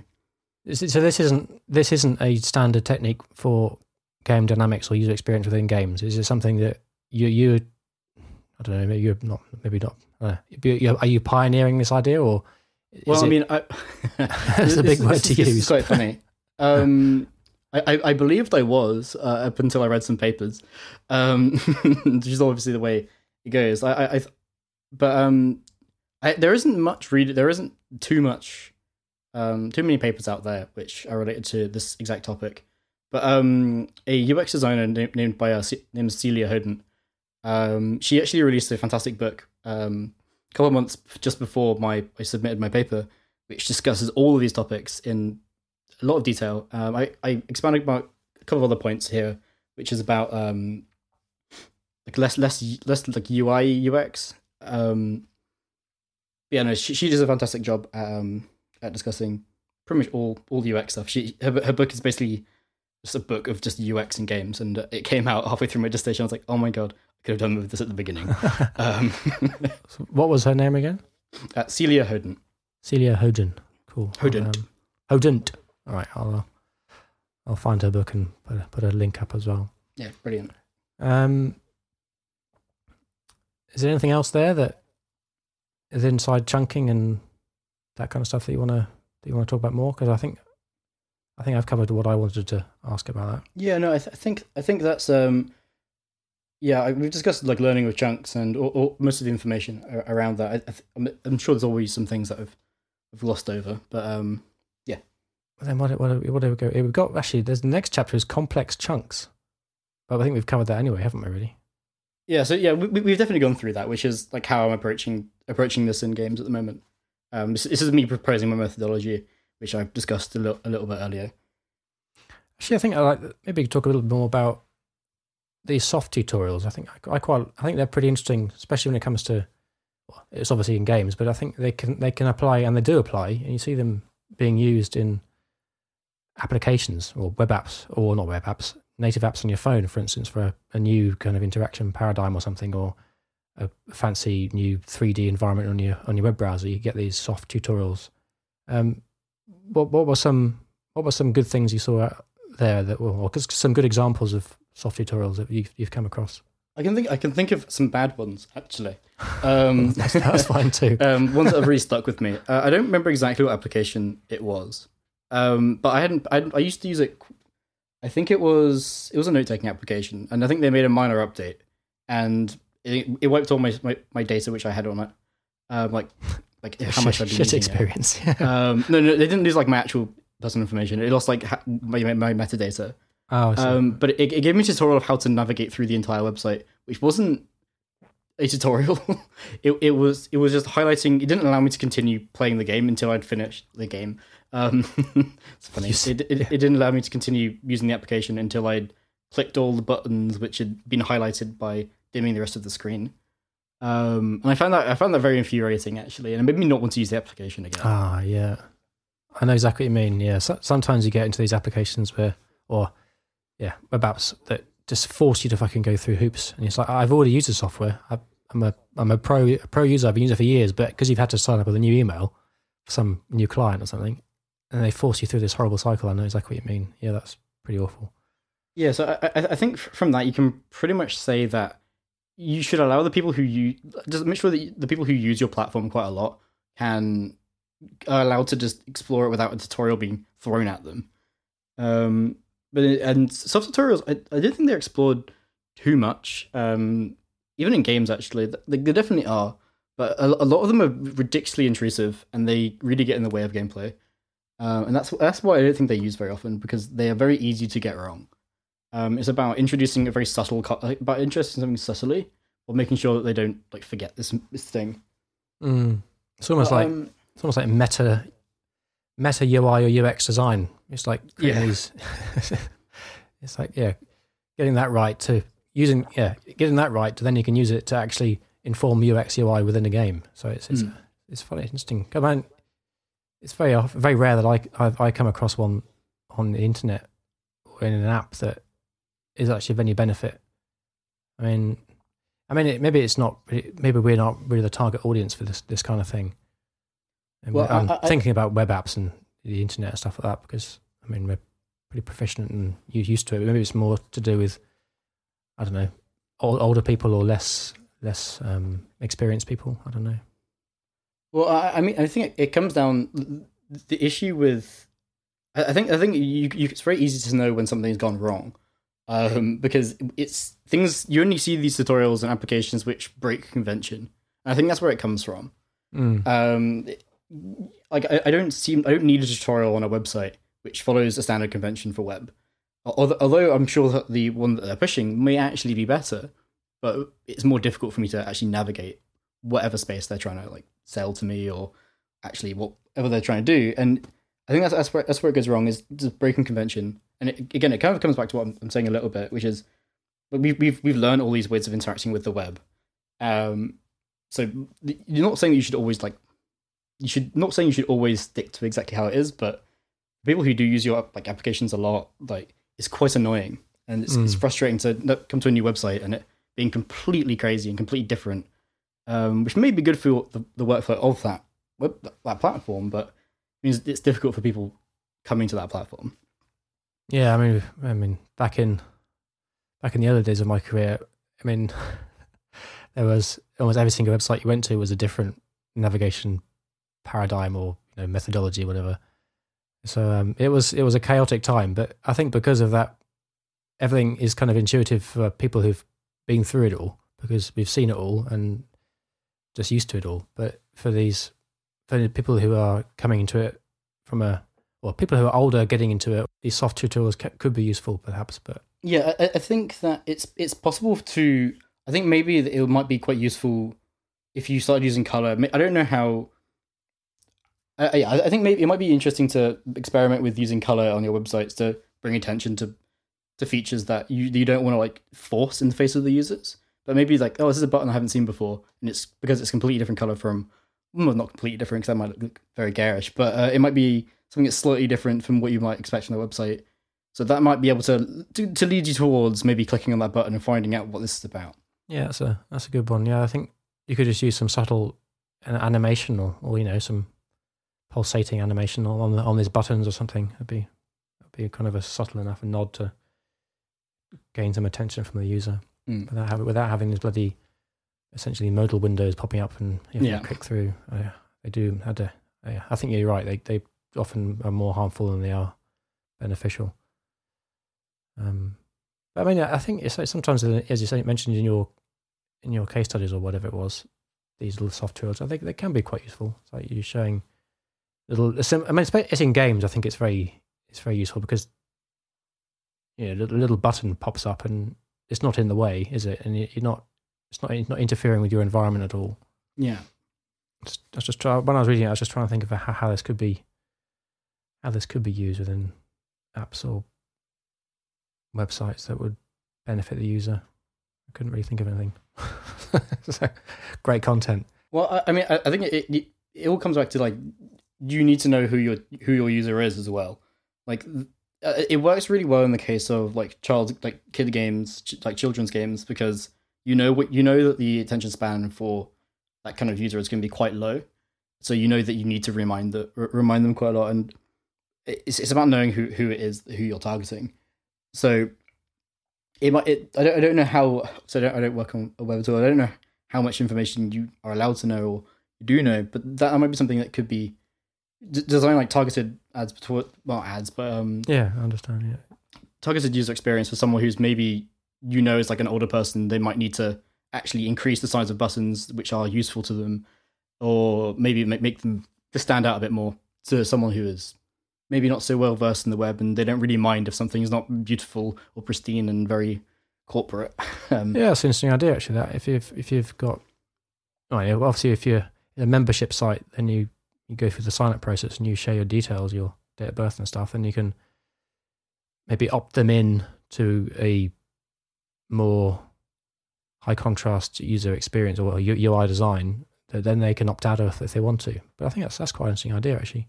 So this isn't this isn't a standard technique for game dynamics or user experience within games. Is it something that you you I don't know maybe you're not maybe not uh, you- are you pioneering this idea or well, I mean, I, That's a big word to is- this is use. quite funny. Um, I, I, believed I was uh, up until I read some papers, um, which is obviously the way it goes. I, I, I but um, I, there isn't much read. There isn't too much um, too many papers out there which are related to this exact topic. But um, a UX designer named, named by uh, named Celia Hodent, um, she actually released a fantastic book um, couple of months just before my I submitted my paper, which discusses all of these topics in a lot of detail. Um, I, I expanded about a couple of other points here, which is about um, like less less less like UI UX. Um, yeah, no, she, she does a fantastic job um, at discussing pretty much all all the UX stuff. She her, her book is basically just a book of just UX and games, and it came out halfway through my dissertation. I was like, oh my god, could have done with this at the beginning. um, So what was her name again? uh, Celia Hodent. Celia Hodent. Cool. Hodent. Um, Hodent. All right, I'll uh, I'll find her book and put a, put a link up as well. Yeah, brilliant. Um, is there anything else there that is inside chunking and that kind of stuff that you want to that you want to talk about more? Because I think I think I've covered what I wanted to ask about that. Yeah, no, I, th- I think I think that's um, yeah, we've discussed like learning with chunks and or, or most of the information around that. I, I th- I'm, I'm sure there's always some things that I've I've glossed over, but um, yeah. But then what what what do we go? We've got actually. There's the next chapter is complex chunks, but I think we've covered that anyway, haven't we? Really? yeah, so yeah, we, we- we've definitely gone through that, which is like how I'm approaching approaching this in games at the moment. Um, this, this is me proposing my methodology, which I've discussed a little a little bit earlier. Actually, I think I like maybe talk a little bit more about these soft tutorials. I think I, I quite I think they're pretty interesting, especially when it comes to well, it's obviously in games, but I think they can they can apply and they do apply, and you see them being used in applications or web apps or not web apps, native apps on your phone, for instance, for a, a new kind of interaction paradigm or something, or a fancy new 3D environment on your on your web browser. You get these soft tutorials. Um, what what were some what were some good things you saw there that were or some good examples of soft tutorials that you've you've come across? I can think I can think of some bad ones actually. Um, That's, that's fine too. um, ones that have really stuck with me. Uh, I don't remember exactly what application it was, um, but I hadn't. I, I used to use it. I think it was it was a note taking application, and I think they made a minor update, and it, it wiped all my, my my data which I had on it, um, like like how much I'd been shit experience. Um, no, no, they didn't lose like my actual personal information. It lost like my, my my metadata. Oh, Um, but it, it gave me a tutorial of how to navigate through the entire website, which wasn't a tutorial. it it was it was just highlighting. It didn't allow me to continue playing the game until I'd finished the game. Um, it's funny. It, it, it didn't allow me to continue using the application until I'd clicked all the buttons which had been highlighted by dimming the rest of the screen. Um, and I found that I found that very infuriating actually, and it made me not want to use the application again. Ah, yeah. I know exactly what you mean. Yeah. So, sometimes you get into these applications where, or yeah, apps that just force you to fucking go through hoops, and it's like I've already used the software. I, I'm a I'm a pro a pro user. I've been using it for years, but because you've had to sign up with a new email for some new client or something, and they force you through this horrible cycle. I know exactly what you mean. Yeah, that's pretty awful. Yeah, so I, I I think from that you can pretty much say that you should allow the people who you just make sure that the people who use your platform quite a lot can are allowed to just explore it without a tutorial being thrown at them. Um, but it- and soft tutorials, I, I didn't think they're explored too much. Um, even in games, actually, Th- they, they definitely are. But a, a lot of them are ridiculously intrusive, and they really get in the way of gameplay. Um, and that's that's why I don't think they're used very often because they are very easy to get wrong. Um, it's about introducing a very subtle, about introducing something subtly, or making sure that they don't like forget this this thing. Mm. It's almost like Um, it's almost like meta meta UI or UX design. It's like Yeah. these. it's like yeah, getting that right to using yeah, getting that right to then you can use it to actually inform UX UI within a game. So it's it's Mm. it's funny, interesting. Come on, it's very very rare that I I, I come across one on the internet or in an app that is actually of any benefit. I mean, I mean, it, maybe it's not. Maybe we're not really the target audience for this this kind of thing. And Well, I'm I- I- thinking about web apps and the internet and stuff like that because I mean we're pretty proficient and used to it. Maybe it's more to do with I don't know ol- older people or less less um, experienced people. I don't know. Well, I, I mean, I think it, comes down the issue with. I I think I think you, you it's very easy to know when something's gone wrong, um, because it's things you only see these tutorials and applications which break convention. And I think that's where it comes from. Mm. Um, like I, I don't seem I don't need a tutorial on a website which follows a standard convention for web. Although, I'm sure that the one that they're pushing may actually be better, but it's more difficult for me to actually navigate whatever space they're trying to like sell to me or actually whatever they're trying to do. And I think that's that's where, that's where it goes wrong is just breaking convention. And it, again, it kind of comes back to what I'm, I'm saying a little bit, which is we've we've we've learned all these ways of interacting with the web. Um, so you're not saying that you should always like you should not saying you should always stick to exactly how it is, but people who do use your like applications a lot, like it's quite annoying and it's, mm. it's frustrating to come to a new website and it being completely crazy and completely different, um, which may be good for the, the workflow of that web, that platform, but means it's difficult for people coming to that platform. Yeah, I mean, I mean, back in back in the early days of my career, I mean, there was almost every single website you went to was a different navigation paradigm or you know, methodology, whatever. So um, it was it was a chaotic time, but I think because of that, everything is kind of intuitive for people who've been through it all because we've seen it all and just used to it all. But for these for the people who are coming into it from a well, people who are older getting into it, these soft tutorials could be useful, perhaps. But yeah, I, I think that it's it's possible to. I think maybe it might be quite useful if you start using color. I don't know how uh, yeah, I think maybe it might be interesting to experiment with using color on your websites to bring attention to to features that you you don't want to like force in the face of the users. But maybe like, oh, this is a button I haven't seen before, and it's because it's completely different color from well, not completely different because that might look very garish, but uh, it might be something that's slightly different from what you might expect from the website. So that might be able to, to to lead you towards maybe clicking on that button and finding out what this is about. Yeah, that's a that's a good one. Yeah, I think you could just use some subtle animation or, or you know some pulsating animation on the, on these buttons or something. It'd be it'd be kind of a subtle enough a nod to gain some attention from the user mm. without having without having these bloody essentially modal windows popping up and you have yeah. to click through. I, they do had to. Uh, I think you're right. They they often are more harmful than they are beneficial. Um, I mean, I think it's like sometimes, as you say, mentioned in your in your case studies or whatever it was, these little soft tools. I think they can be quite useful. It's like you're showing little. I mean, it's in games. I think it's very it's very useful because you know, little, little button pops up and it's not in the way, is it? And you're not it's not it's not interfering with your environment at all. Yeah. Just, I was just try, when I was reading it, I was just trying to think of how, how this could be how this could be used within apps or websites that would benefit the user. I couldn't really think of anything. so, great content. Well, I, mean, I, I think it, it, it all comes back to like you need to know who your who your user is as well. Like uh, it works really well in the case of like child like kid games, like children's games, because you know what you know that the attention span for that kind of user is going to be quite low. So you know that you need to remind the remind them quite a lot, and it's it's about knowing who who it is who you're targeting. So it might it I don't I don't know how so I don't I don't work on a web all. I don't know how much information you are allowed to know or you do know, but that might be something that could be d- design like targeted ads, toward, well ads, but um yeah, I understand. Yeah, targeted user experience for someone who's maybe you know is like an older person. They might need to actually increase the size of buttons which are useful to them, or maybe make, make them to stand out a bit more to someone who is maybe not so well versed in the web and they don't really mind if something is not beautiful or pristine and very corporate. Um, yeah, it's an interesting idea actually. That if you've if you've got, yeah, obviously if you're a membership site, then you you go through the sign up process and you share your details, your date of birth and stuff, and you can maybe opt them in to a more high contrast user experience or UI design. Then they can opt out of if they want to. But I think that's that's quite an interesting idea actually.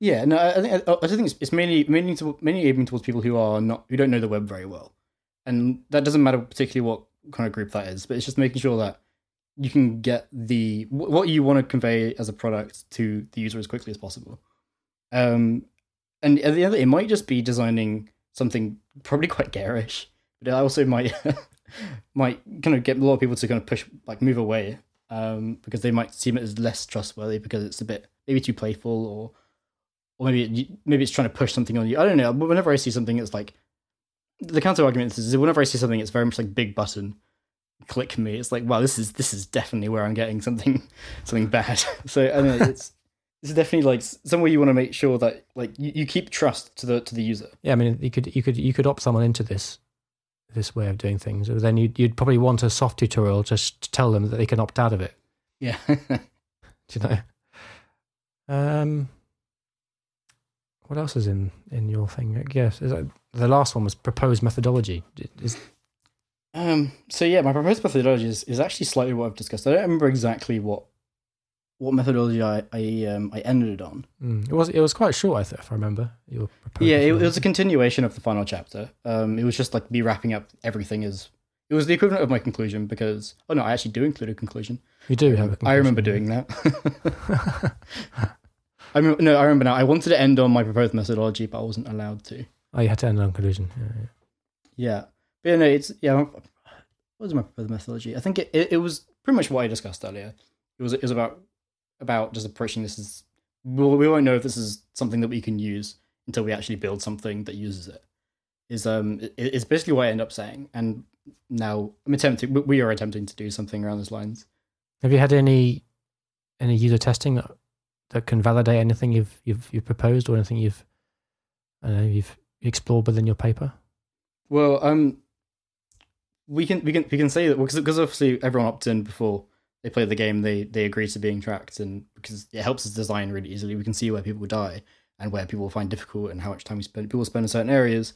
Yeah, no, I think I, I think it's, it's mainly mainly to, mainly aiming towards people who are not who don't know the web very well, and that doesn't matter particularly what kind of group that is, but it's just making sure that you can get the what you want to convey as a product to the user as quickly as possible. Um, and at the end, it might just be designing something probably quite garish, but it also might might kind of get a lot of people to kind of push like move away um, because they might seem it as less trustworthy because it's a bit maybe too playful or or maybe it, maybe it's trying to push something on you. I don't know. But whenever I see something, it's like the counter argument is whenever I see something, it's very much like big button click me. It's like, wow, this is this is definitely where I'm getting something something bad. So I know it's it's definitely like somewhere you want to make sure that like you, you keep trust to the to the user. Yeah, I mean, you could you could you could opt someone into this this way of doing things. Then you'd you'd probably want a soft tutorial just to tell them that they can opt out of it. Yeah. Do you know? Um, what else is in in your thing? Yes, is that, the last one was proposed methodology. Is um. So yeah, my proposed methodology is, is actually slightly what I've discussed. I don't remember exactly what what methodology I I um I ended on. mm, it was it was quite short, I if I remember. Your Yeah, it, it was a continuation of the final chapter. Um, it was just like me wrapping up everything as it was the equivalent of my conclusion because oh no, I actually do include a conclusion. you do have. a I remember doing that. I remember, no, I remember now. I wanted to end on my proposed methodology, but I wasn't allowed to. oh, you had to end on conclusion. Yeah, yeah. Yeah, but yeah, no, it's yeah. What was my proposed mythology? I think it, it, it was pretty much what I discussed earlier. It was it was about about just approaching this as well, we won't know if this is something that we can use until we actually build something that uses it. Is um it, it's basically what I end up saying, and now I'm attempting. we- We are attempting to do something around those lines. Have you had any any user testing that that can validate anything you've you've you've proposed or anything you've I don't know you've explored within your paper? Well, um, we can we can we can say that because because obviously everyone opted in before they play the game. They they agree to being tracked, and because it helps us design really easily, we can see where people die and where people find difficult and how much time we spend people spend in certain areas.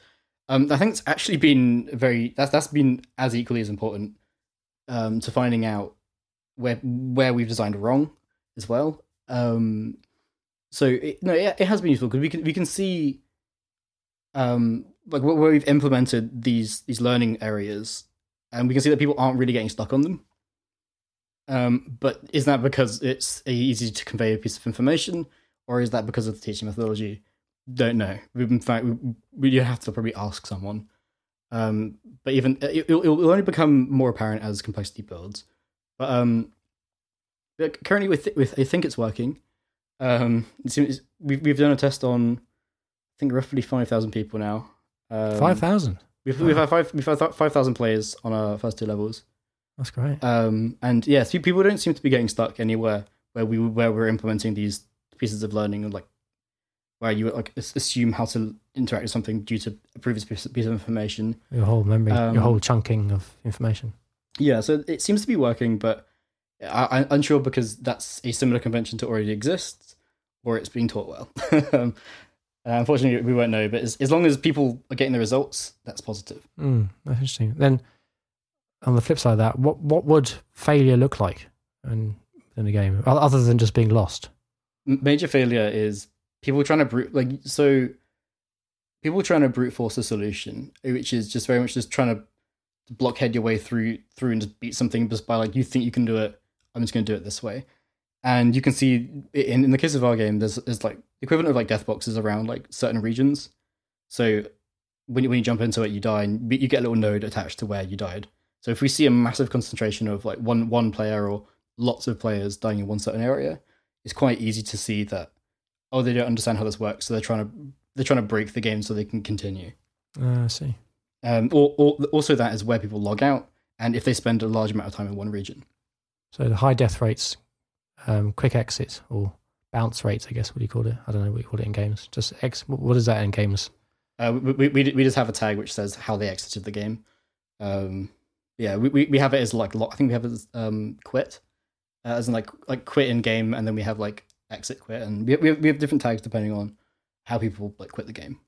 Um, I think it's actually been very that's that's been as equally as important um, to finding out where where we've designed wrong as well. Um, so it, no, it, it has been useful because we can we can see um like where we've implemented these these learning areas and we can see that people aren't really getting stuck on them. Um but is that because it's easy to convey a piece of information or is that because of the teaching methodology? Don't know. In fact we, we have to probably ask someone. Um but even it, it'll only become more apparent as complexity builds. But um but currently with with i think it's working. Um it seems we've, we've done a test on i think roughly 5000 people now. Um, Five thousand. We've, we've had five we've had five thousand players on our first two levels, That's great. um, and yeah, people don't seem to be getting stuck anywhere where we where we're implementing these pieces of learning and like where you like assume how to interact with something due to a previous piece piece of information. Your whole memory, um, your whole chunking of information. Yeah, so it seems to be working, but I, I'm unsure because that's a similar convention to already exists, or it's being taught well. um, uh, unfortunately, we won't know. But as, as long as people are getting the results, that's positive. Mm, that's interesting. Then, on the flip side of that, what what would failure look like in in a game other than just being lost? Major failure is people trying to brute like so people trying to brute force a solution which is just very much just trying to blockhead your way through through and just beat something just by like you think you can do it i'm just going to do it this way and you can see in, in the case of our game there's, there's like the equivalent of like death boxes around like certain regions. So when you, when you jump into it you die and you get a little node attached to where you died. So if we see a massive concentration of like one one player or lots of players dying in one certain area it's quite easy to see that oh they don't understand how this works so they're trying to they're trying to break the game so they can continue. Uh, I see. um or, or also that is where people log out and if they spend a large amount of time in one region. So the high death rates, um, quick exit or bounce rates, I guess. What do you call it? I don't know what you call it in games. Just X. What is that in games? uh we, we, we just have a tag which says how they exited the game um yeah we, we we have it as like lo- i think we have it as um quit uh, as in like like quit in game and then we have like exit quit and we, we, have, we have different tags depending on how people like quit the game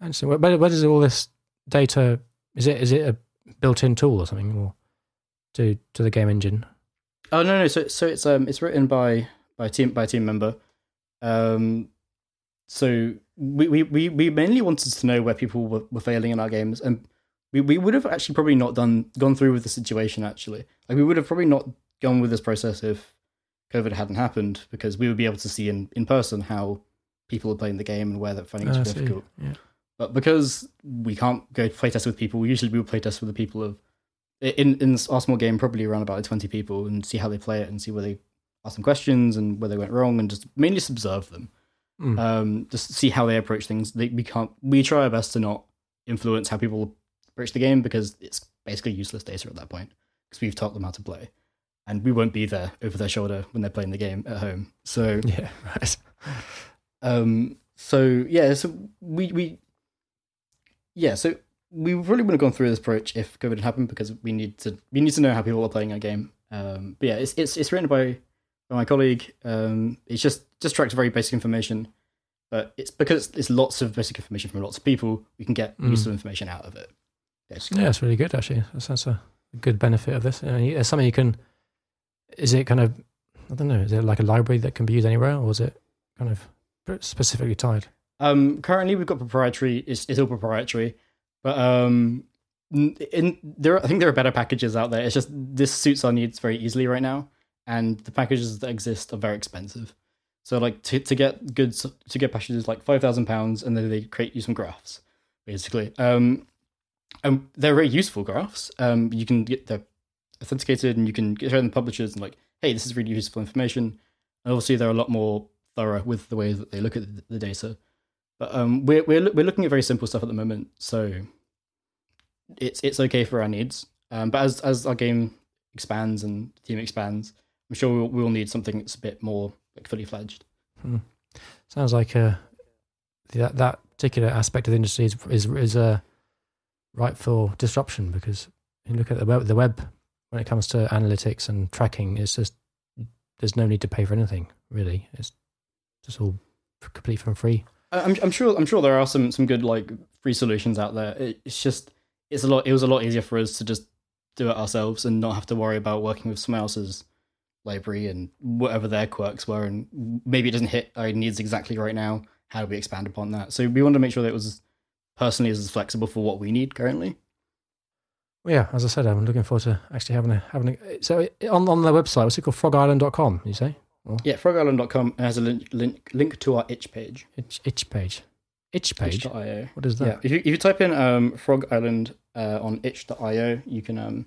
And so, where, where does all this data? Is it is it a built-in tool or something, or to to the game engine? Oh no, no. So so it's um it's written by by a team by a team member. Um, so we we we, we mainly wanted to know where people were, were failing in our games, and we, we would have actually probably not done gone through with the situation actually. Like we would have probably not gone with this process if COVID hadn't happened, because we would be able to see in in person how people are playing the game and where they're finding it Ah, I too see. difficult. Yeah. But because we can't go play test with people, usually we will play test with the people of in in our small game probably around about twenty people and see how they play it and see where they ask them questions and where they went wrong and just mainly just observe them. Mm. Um, just see how they approach things. They, we can't. We try our best to not influence how people approach the game because it's basically useless data at that point because we've taught them how to play. and we won't be there over their shoulder when they're playing the game at home. So Yeah, right. um, so yeah, so we we yeah, so we really wouldn't have gone through this approach if COVID had happened because we need to we need to know how people are playing our game. Um, but yeah, it's it's it's written by by my colleague. Um, it's just just tracks very basic information, but it's because it's lots of basic information from lots of people. We can get Mm. useful information out of it. basically. Yeah, it's really good actually. That's, that's a good benefit of this. You know, it's something you can. Is it kind of? I don't know. Is it like a library that can be used anywhere, or is it kind of specifically tied? Um, currently, we've got proprietary. It's, it's all proprietary, but um, in there, I think there are better packages out there. It's just this suits our needs very easily right now, and the packages that exist are very expensive. So, like to to get goods to get packages like five thousand pounds, and then they create you some graphs, basically. Um, and they're very useful graphs. Um, you can get they're authenticated, and you can get them to publishers and like, hey, this is really useful information. And obviously, they're a lot more thorough with the way that they look at the, the data. But um, we're we're we're looking at very simple stuff at the moment, so it's it's okay for our needs. Um, but as as our game expands and the team expands, I'm sure we'll, we'll need something that's a bit more like fully fledged. Sounds like uh, that that particular aspect of the industry is is, is uh, ripe for disruption because you look at the web, the web when it comes to analytics and tracking. It's just there's no need to pay for anything really. It's just all complete from free. I'm I'm sure I'm sure there are some some good like free solutions out there. It, it's just it's a lot. It was a lot easier for us to just do it ourselves and not have to worry about working with someone else's library and whatever their quirks were. And maybe it doesn't hit our needs exactly right now. How do we expand upon that? So we wanted to make sure that it was personally as flexible for what we need currently. Well, yeah, as I said, I'm looking forward to actually having a having a. So on on their website, what's it called? FrogIsland.com. You say Yeah, frogisland.com has a link, link link to our itch page. itch, itch page, itch page. Itch.io. What is Yeah, that? if you if you type in um, Frog Island uh, on itch.io, you can um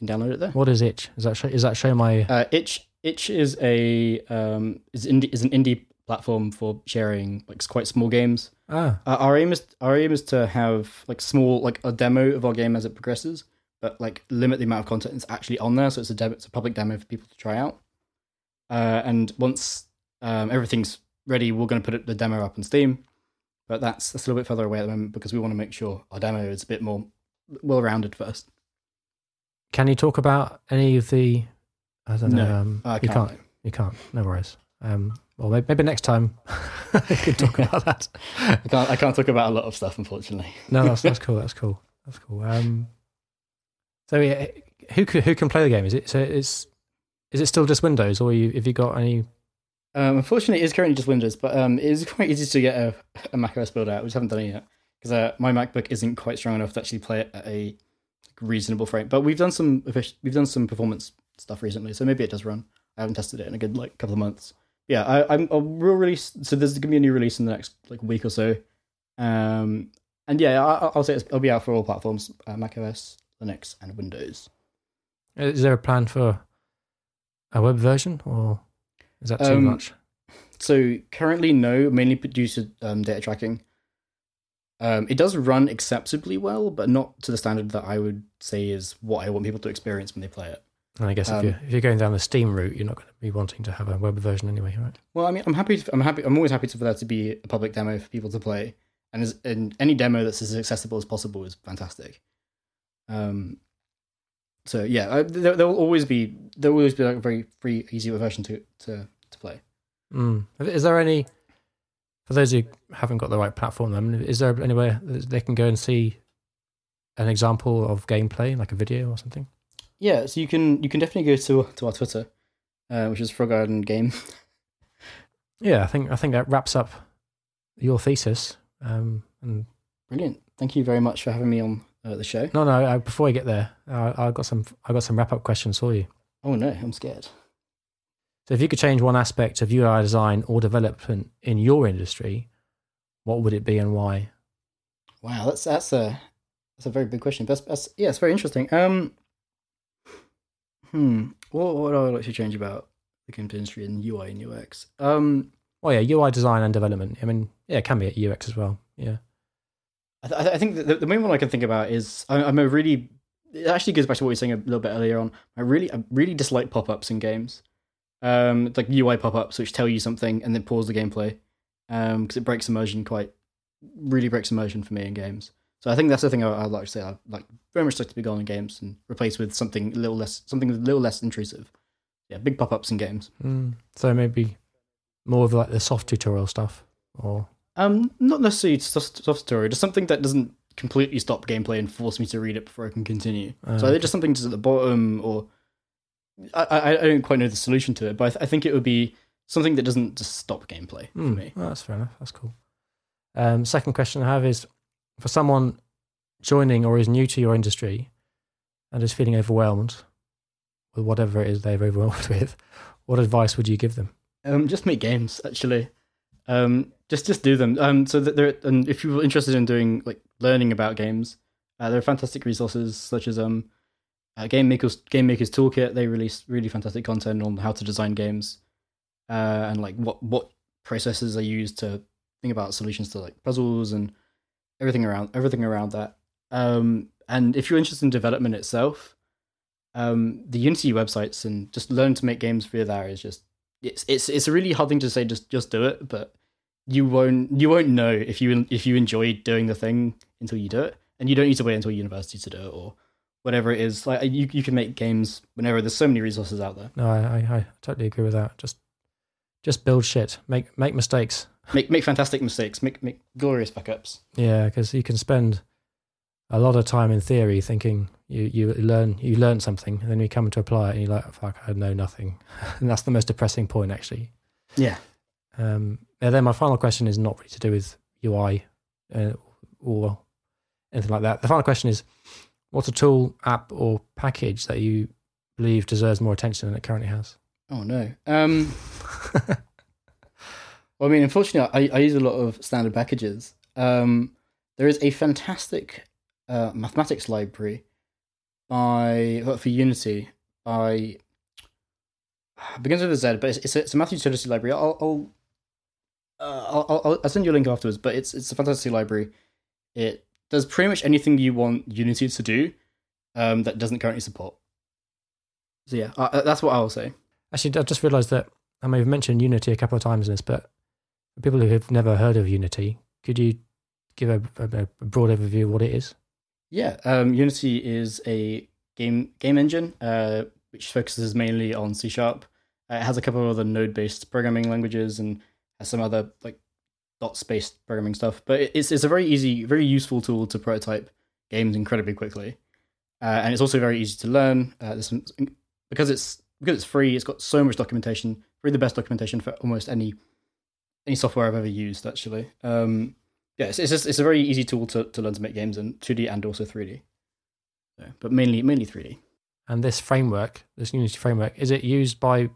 you can download it there. What is itch? Is that show, is that show my? Uh, itch itch is a um is indie is an indie platform for sharing like quite small games. ah, Uh, our aim is our aim is to have like small like a demo of our game as it progresses, but like limit the amount of content that's actually on there. So it's a demo, it's a public demo for people to try out. Uh, and once um, everything's ready, we're going to put it, the demo up on Steam. But that's that's a little bit further away at the moment because we want to make sure our demo is a bit more well rounded first. Can you talk about any of the? I don't know. No, um, I you can't. can't. You can't. No worries. Um, well, maybe, maybe next time we can talk about that. I can't I can't talk about a lot of stuff unfortunately. No, that's that's cool. That's cool. That's cool. Um, so yeah, who can, who can play the game? Is it so? It's is it still just Windows, or you have you got any? Um, unfortunately, it is currently just Windows, but um, it is quite easy to get a, a Mac OS build out. We just haven't done it yet because uh, my MacBook isn't quite strong enough to actually play it at a reasonable frame. But we've done some we've done some performance stuff recently, so maybe it does run. I haven't tested it in a good like couple of months. Yeah, I, I'm I'll real release. So there's gonna be a new release in the next like week or so. Um, and yeah, I, I'll say it's, it'll be out for all platforms: uh, Mac OS, Linux, and Windows. Is there a plan for a web version, or is that too Um, much? So currently, no, mainly due to um, data tracking. Um, it does run acceptably well, but not to the standard that I would say is what I want people to experience when they play it. And I guess if um, you're if you're going down the Steam route, you're not going to be wanting to have a web version anyway, right? Well, I mean, I'm happy. I'm happy. I'm always happy for there to be a public demo for people to play, and, as, and any demo that's as accessible as possible is fantastic. Um. So yeah, I, there, there will always be there will always be like a very free, easy version to to to play. Mm. Is there any for those who haven't got the right platform? Then is there anywhere that they can go and see an example of gameplay, like a video or something? Yeah, so you can you can definitely go to to our Twitter, uh, which is Frog Garden Game. Yeah, I think I think that wraps up your thesis. Um, and Brilliant. Thank you very much for having me on uh, the show. no, no. I, before we get there, I, I got some I got some wrap up questions for you. Oh no, I'm scared. So, if you could change one aspect of UI design or development in your industry, what would it be and why? Wow, that's that's a that's a very big question. That's, that's yeah, it's very interesting. Um, hmm, what what I would like to change about the games industry and UI and UX? Um, Well, yeah, UI design and development. I mean, yeah, it can be at UX as well. Yeah. I, th- I think the, the main one I can think about is I, I'm a really it actually goes back to what we were saying a little bit earlier on. I really, I really dislike pop ups in games, um, like UI pop ups which tell you something and then pause the gameplay, because um, it breaks immersion quite, really breaks immersion for me in games. So I think that's the thing I, would like to say. I like very much like to be gone in games and replace with something a little less, something a little less intrusive. Yeah, big pop ups in games. Mm. So maybe more of like the soft tutorial stuff, or um, not necessarily soft, soft tutorial, just something that doesn't completely stop gameplay and force me to read it before I can continue. Uh, so either just something just at the bottom, or I, I, don't quite know the solution to it, but I, th- I, think it would be something that doesn't just stop gameplay for hmm. me. Well, that's fair enough. That's cool. Um, second question I have is for someone joining or is new to your industry and is feeling overwhelmed with whatever it is they're overwhelmed with, what advice would you give them? Um, just make games, actually. Um, just just do them. Um, so that there, and if you're interested in doing like learning about games, uh, there are fantastic resources such as um, uh, Game Makers Game Makers Toolkit. They release really fantastic content on how to design games, uh, and like what what processes are used to think about solutions to like puzzles and everything around everything around that. Um, and if you're interested in development itself, um, the Unity websites and just learn to make games via there is just it's it's it's a really hard thing to say. Just just do it, but you won't you won't know if you if you enjoy doing the thing until you do it, and you don't need to wait until university to do it or whatever it is. Like you you can make games whenever. There's so many resources out there. No, I I, I totally agree with that. Just just build shit. Make make mistakes. Make make fantastic mistakes. Make make glorious backups. Yeah, because you can spend a lot of time in theory thinking you, you learn you learn something and then you come to apply it and you're like fuck I know nothing and that's the most depressing point actually yeah um and then my final question is not really to do with UI uh, or anything like that the final question is what's a tool app or package that you believe deserves more attention than it currently has oh no um well I mean unfortunately I, I use a lot of standard packages um there is a fantastic uh, mathematics library by for Unity by begins with a Z, but it's, it's, a, it's a math utility library. I'll I'll, uh, I'll, I'll, I'll send you a link afterwards, but it's it's a fantastic library. It does pretty much anything you want Unity to do um, that doesn't currently support. So yeah, uh, that's what I'll say. Actually, I just realised that I may have mentioned Unity a couple of times in this, but for people who have never heard of Unity, could you give a, a, a broad overview of what it is? Yeah, um, Unity is a game game engine uh, which focuses mainly on C sharp. Uh, it has a couple of other node based programming languages and has some other like dots based programming stuff. But it's it's a very easy, very useful tool to prototype games incredibly quickly, uh, and it's also very easy to learn. Uh, some, because it's because it's free. It's got so much documentation. Really, the best documentation for almost any any software I've ever used. Actually, um, yeah, it's, it's just it's a very easy tool to, to learn to make games in 2D and also 3D. So, but mainly mainly 3D. And this framework, this Unity framework, is it used by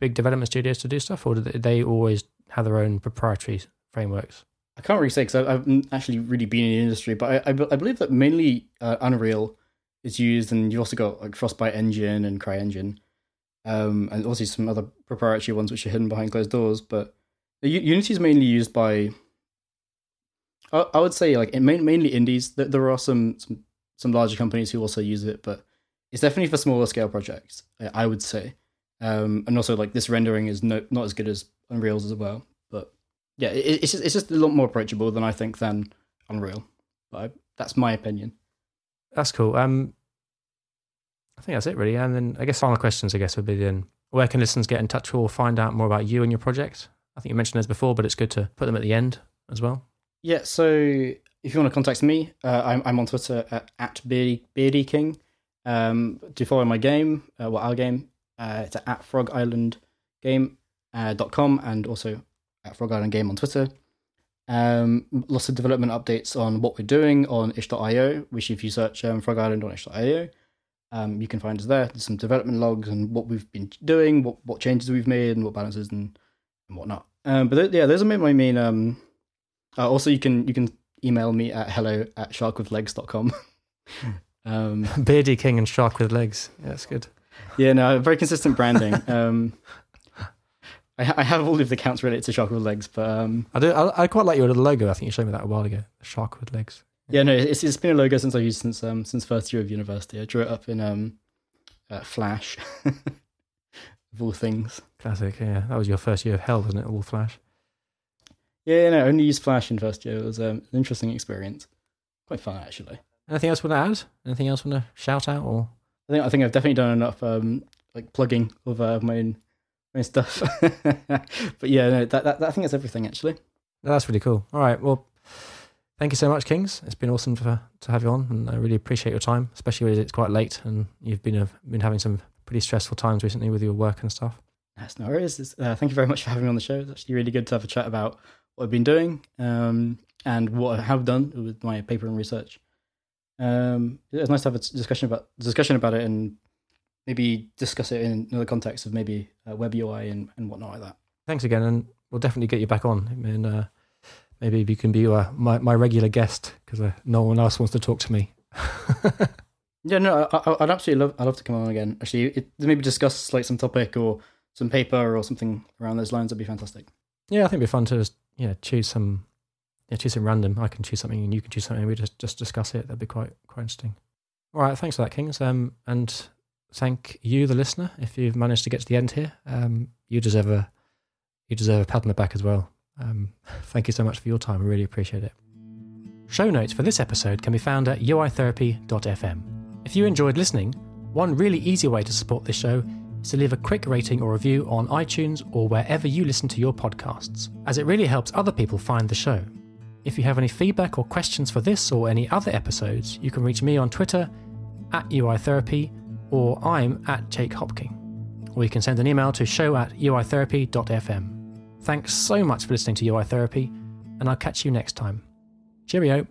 big development studios to do stuff, or do they always have their own proprietary frameworks? I can't really say because I've actually really been in the industry, but I, I, I believe that mainly uh, Unreal is used, and you've also got like Frostbite Engine and CryEngine, um, and also some other proprietary ones which are hidden behind closed doors. But Unity is mainly used by I, would say like mainly indies. There are some, some some larger companies who also use it, but it's definitely for smaller scale projects. I would say, um, and also like this rendering is no, not as good as Unreal's as well. Yeah, it, it's just, it's just a lot more approachable than I think than Unreal. But I, that's my opinion. That's cool. Um, I think that's it really. And then I guess final questions, I guess, would be then where can listeners get in touch or find out more about you and your project? I think you mentioned those before, but it's good to put them at the end as well. Yeah, so if you want to contact me, uh, I'm, I'm on Twitter at, at Beardy, Beardy King. Um, to follow my game, uh, well, our game, uh, it's at Frog Island Game uh, dot com and also at Frog Island Game on Twitter. Um, lots of development updates on what we're doing on itch.io, which if you search um, Frog Island on itch.io, um, you can find us there. There's some development logs and what we've been doing, what, what changes we've made, and what balances and, and whatnot. Um, but th- yeah, those are my main um, uh, also, you can you can email me at hello at sharkwithlegs.com. um, Beardy King and Shark with Legs. Yeah, that's good. Yeah, no, very consistent branding. um, I, I, have all of the accounts related to Shark with Legs, but um, I do. I, I, quite like your little logo. I think you showed me that a while ago. Shark with Legs. Yeah, no, it's, it's been a logo since I've used since um since first year of university. I drew it up in um uh, Flash, of all things. Classic. Yeah, that was your first year of hell, wasn't it? All Flash. Yeah, no, I only used Flash in first year. It was um, an interesting experience. Quite fun actually. Anything else you want to add? Anything else you want to shout out or? I think I think I've definitely done enough um like plugging of uh, my own own stuff. but yeah, no, that, that, that I think that's everything actually. That's really cool. All right, well, thank you so much, Kings. It's been awesome to to have you on, and I really appreciate your time, especially when it's quite late and you've been uh, been having some pretty stressful times recently with your work and stuff. That's no worries. Uh, thank you very much for having me on the show. It's actually really good to have a chat about what I've been doing um, and what I have done with my paper and research. Um, it's nice to have a discussion about discussion about it and maybe discuss it in another context of maybe uh, web UI and, and whatnot like that. Thanks again, and we'll definitely get you back on. And uh, maybe you can be uh, my my regular guest because uh, no one else wants to talk to me. yeah, no, I, would absolutely love. I'd love to come on again. Actually, it, maybe discuss like some topic or some paper or something around those lines. That'd be fantastic. Yeah, I think it'd be fun to just yeah choose some yeah choose some random. I can choose something and you can choose something. And we just just discuss it. That'd be quite quite interesting. All right, thanks for that, Kings. Um, and thank you, the listener, if you've managed to get to the end here. Um, you deserve a you deserve a pat on the back as well. Um, thank you so much for your time. I really appreciate it. Show notes for this episode can be found at uitherapy.fm. If you enjoyed listening, one really easy way to support this show is to leave a quick rating or review on iTunes or wherever you listen to your podcasts, as it really helps other people find the show. If you have any feedback or questions for this or any other episodes, you can reach me on Twitter at uitherapy or I'm at Jake Hopking. Or you can send an email to show at uitherapy.fm. Thanks so much for listening to UI Therapy, and I'll catch you next time. Cheerio.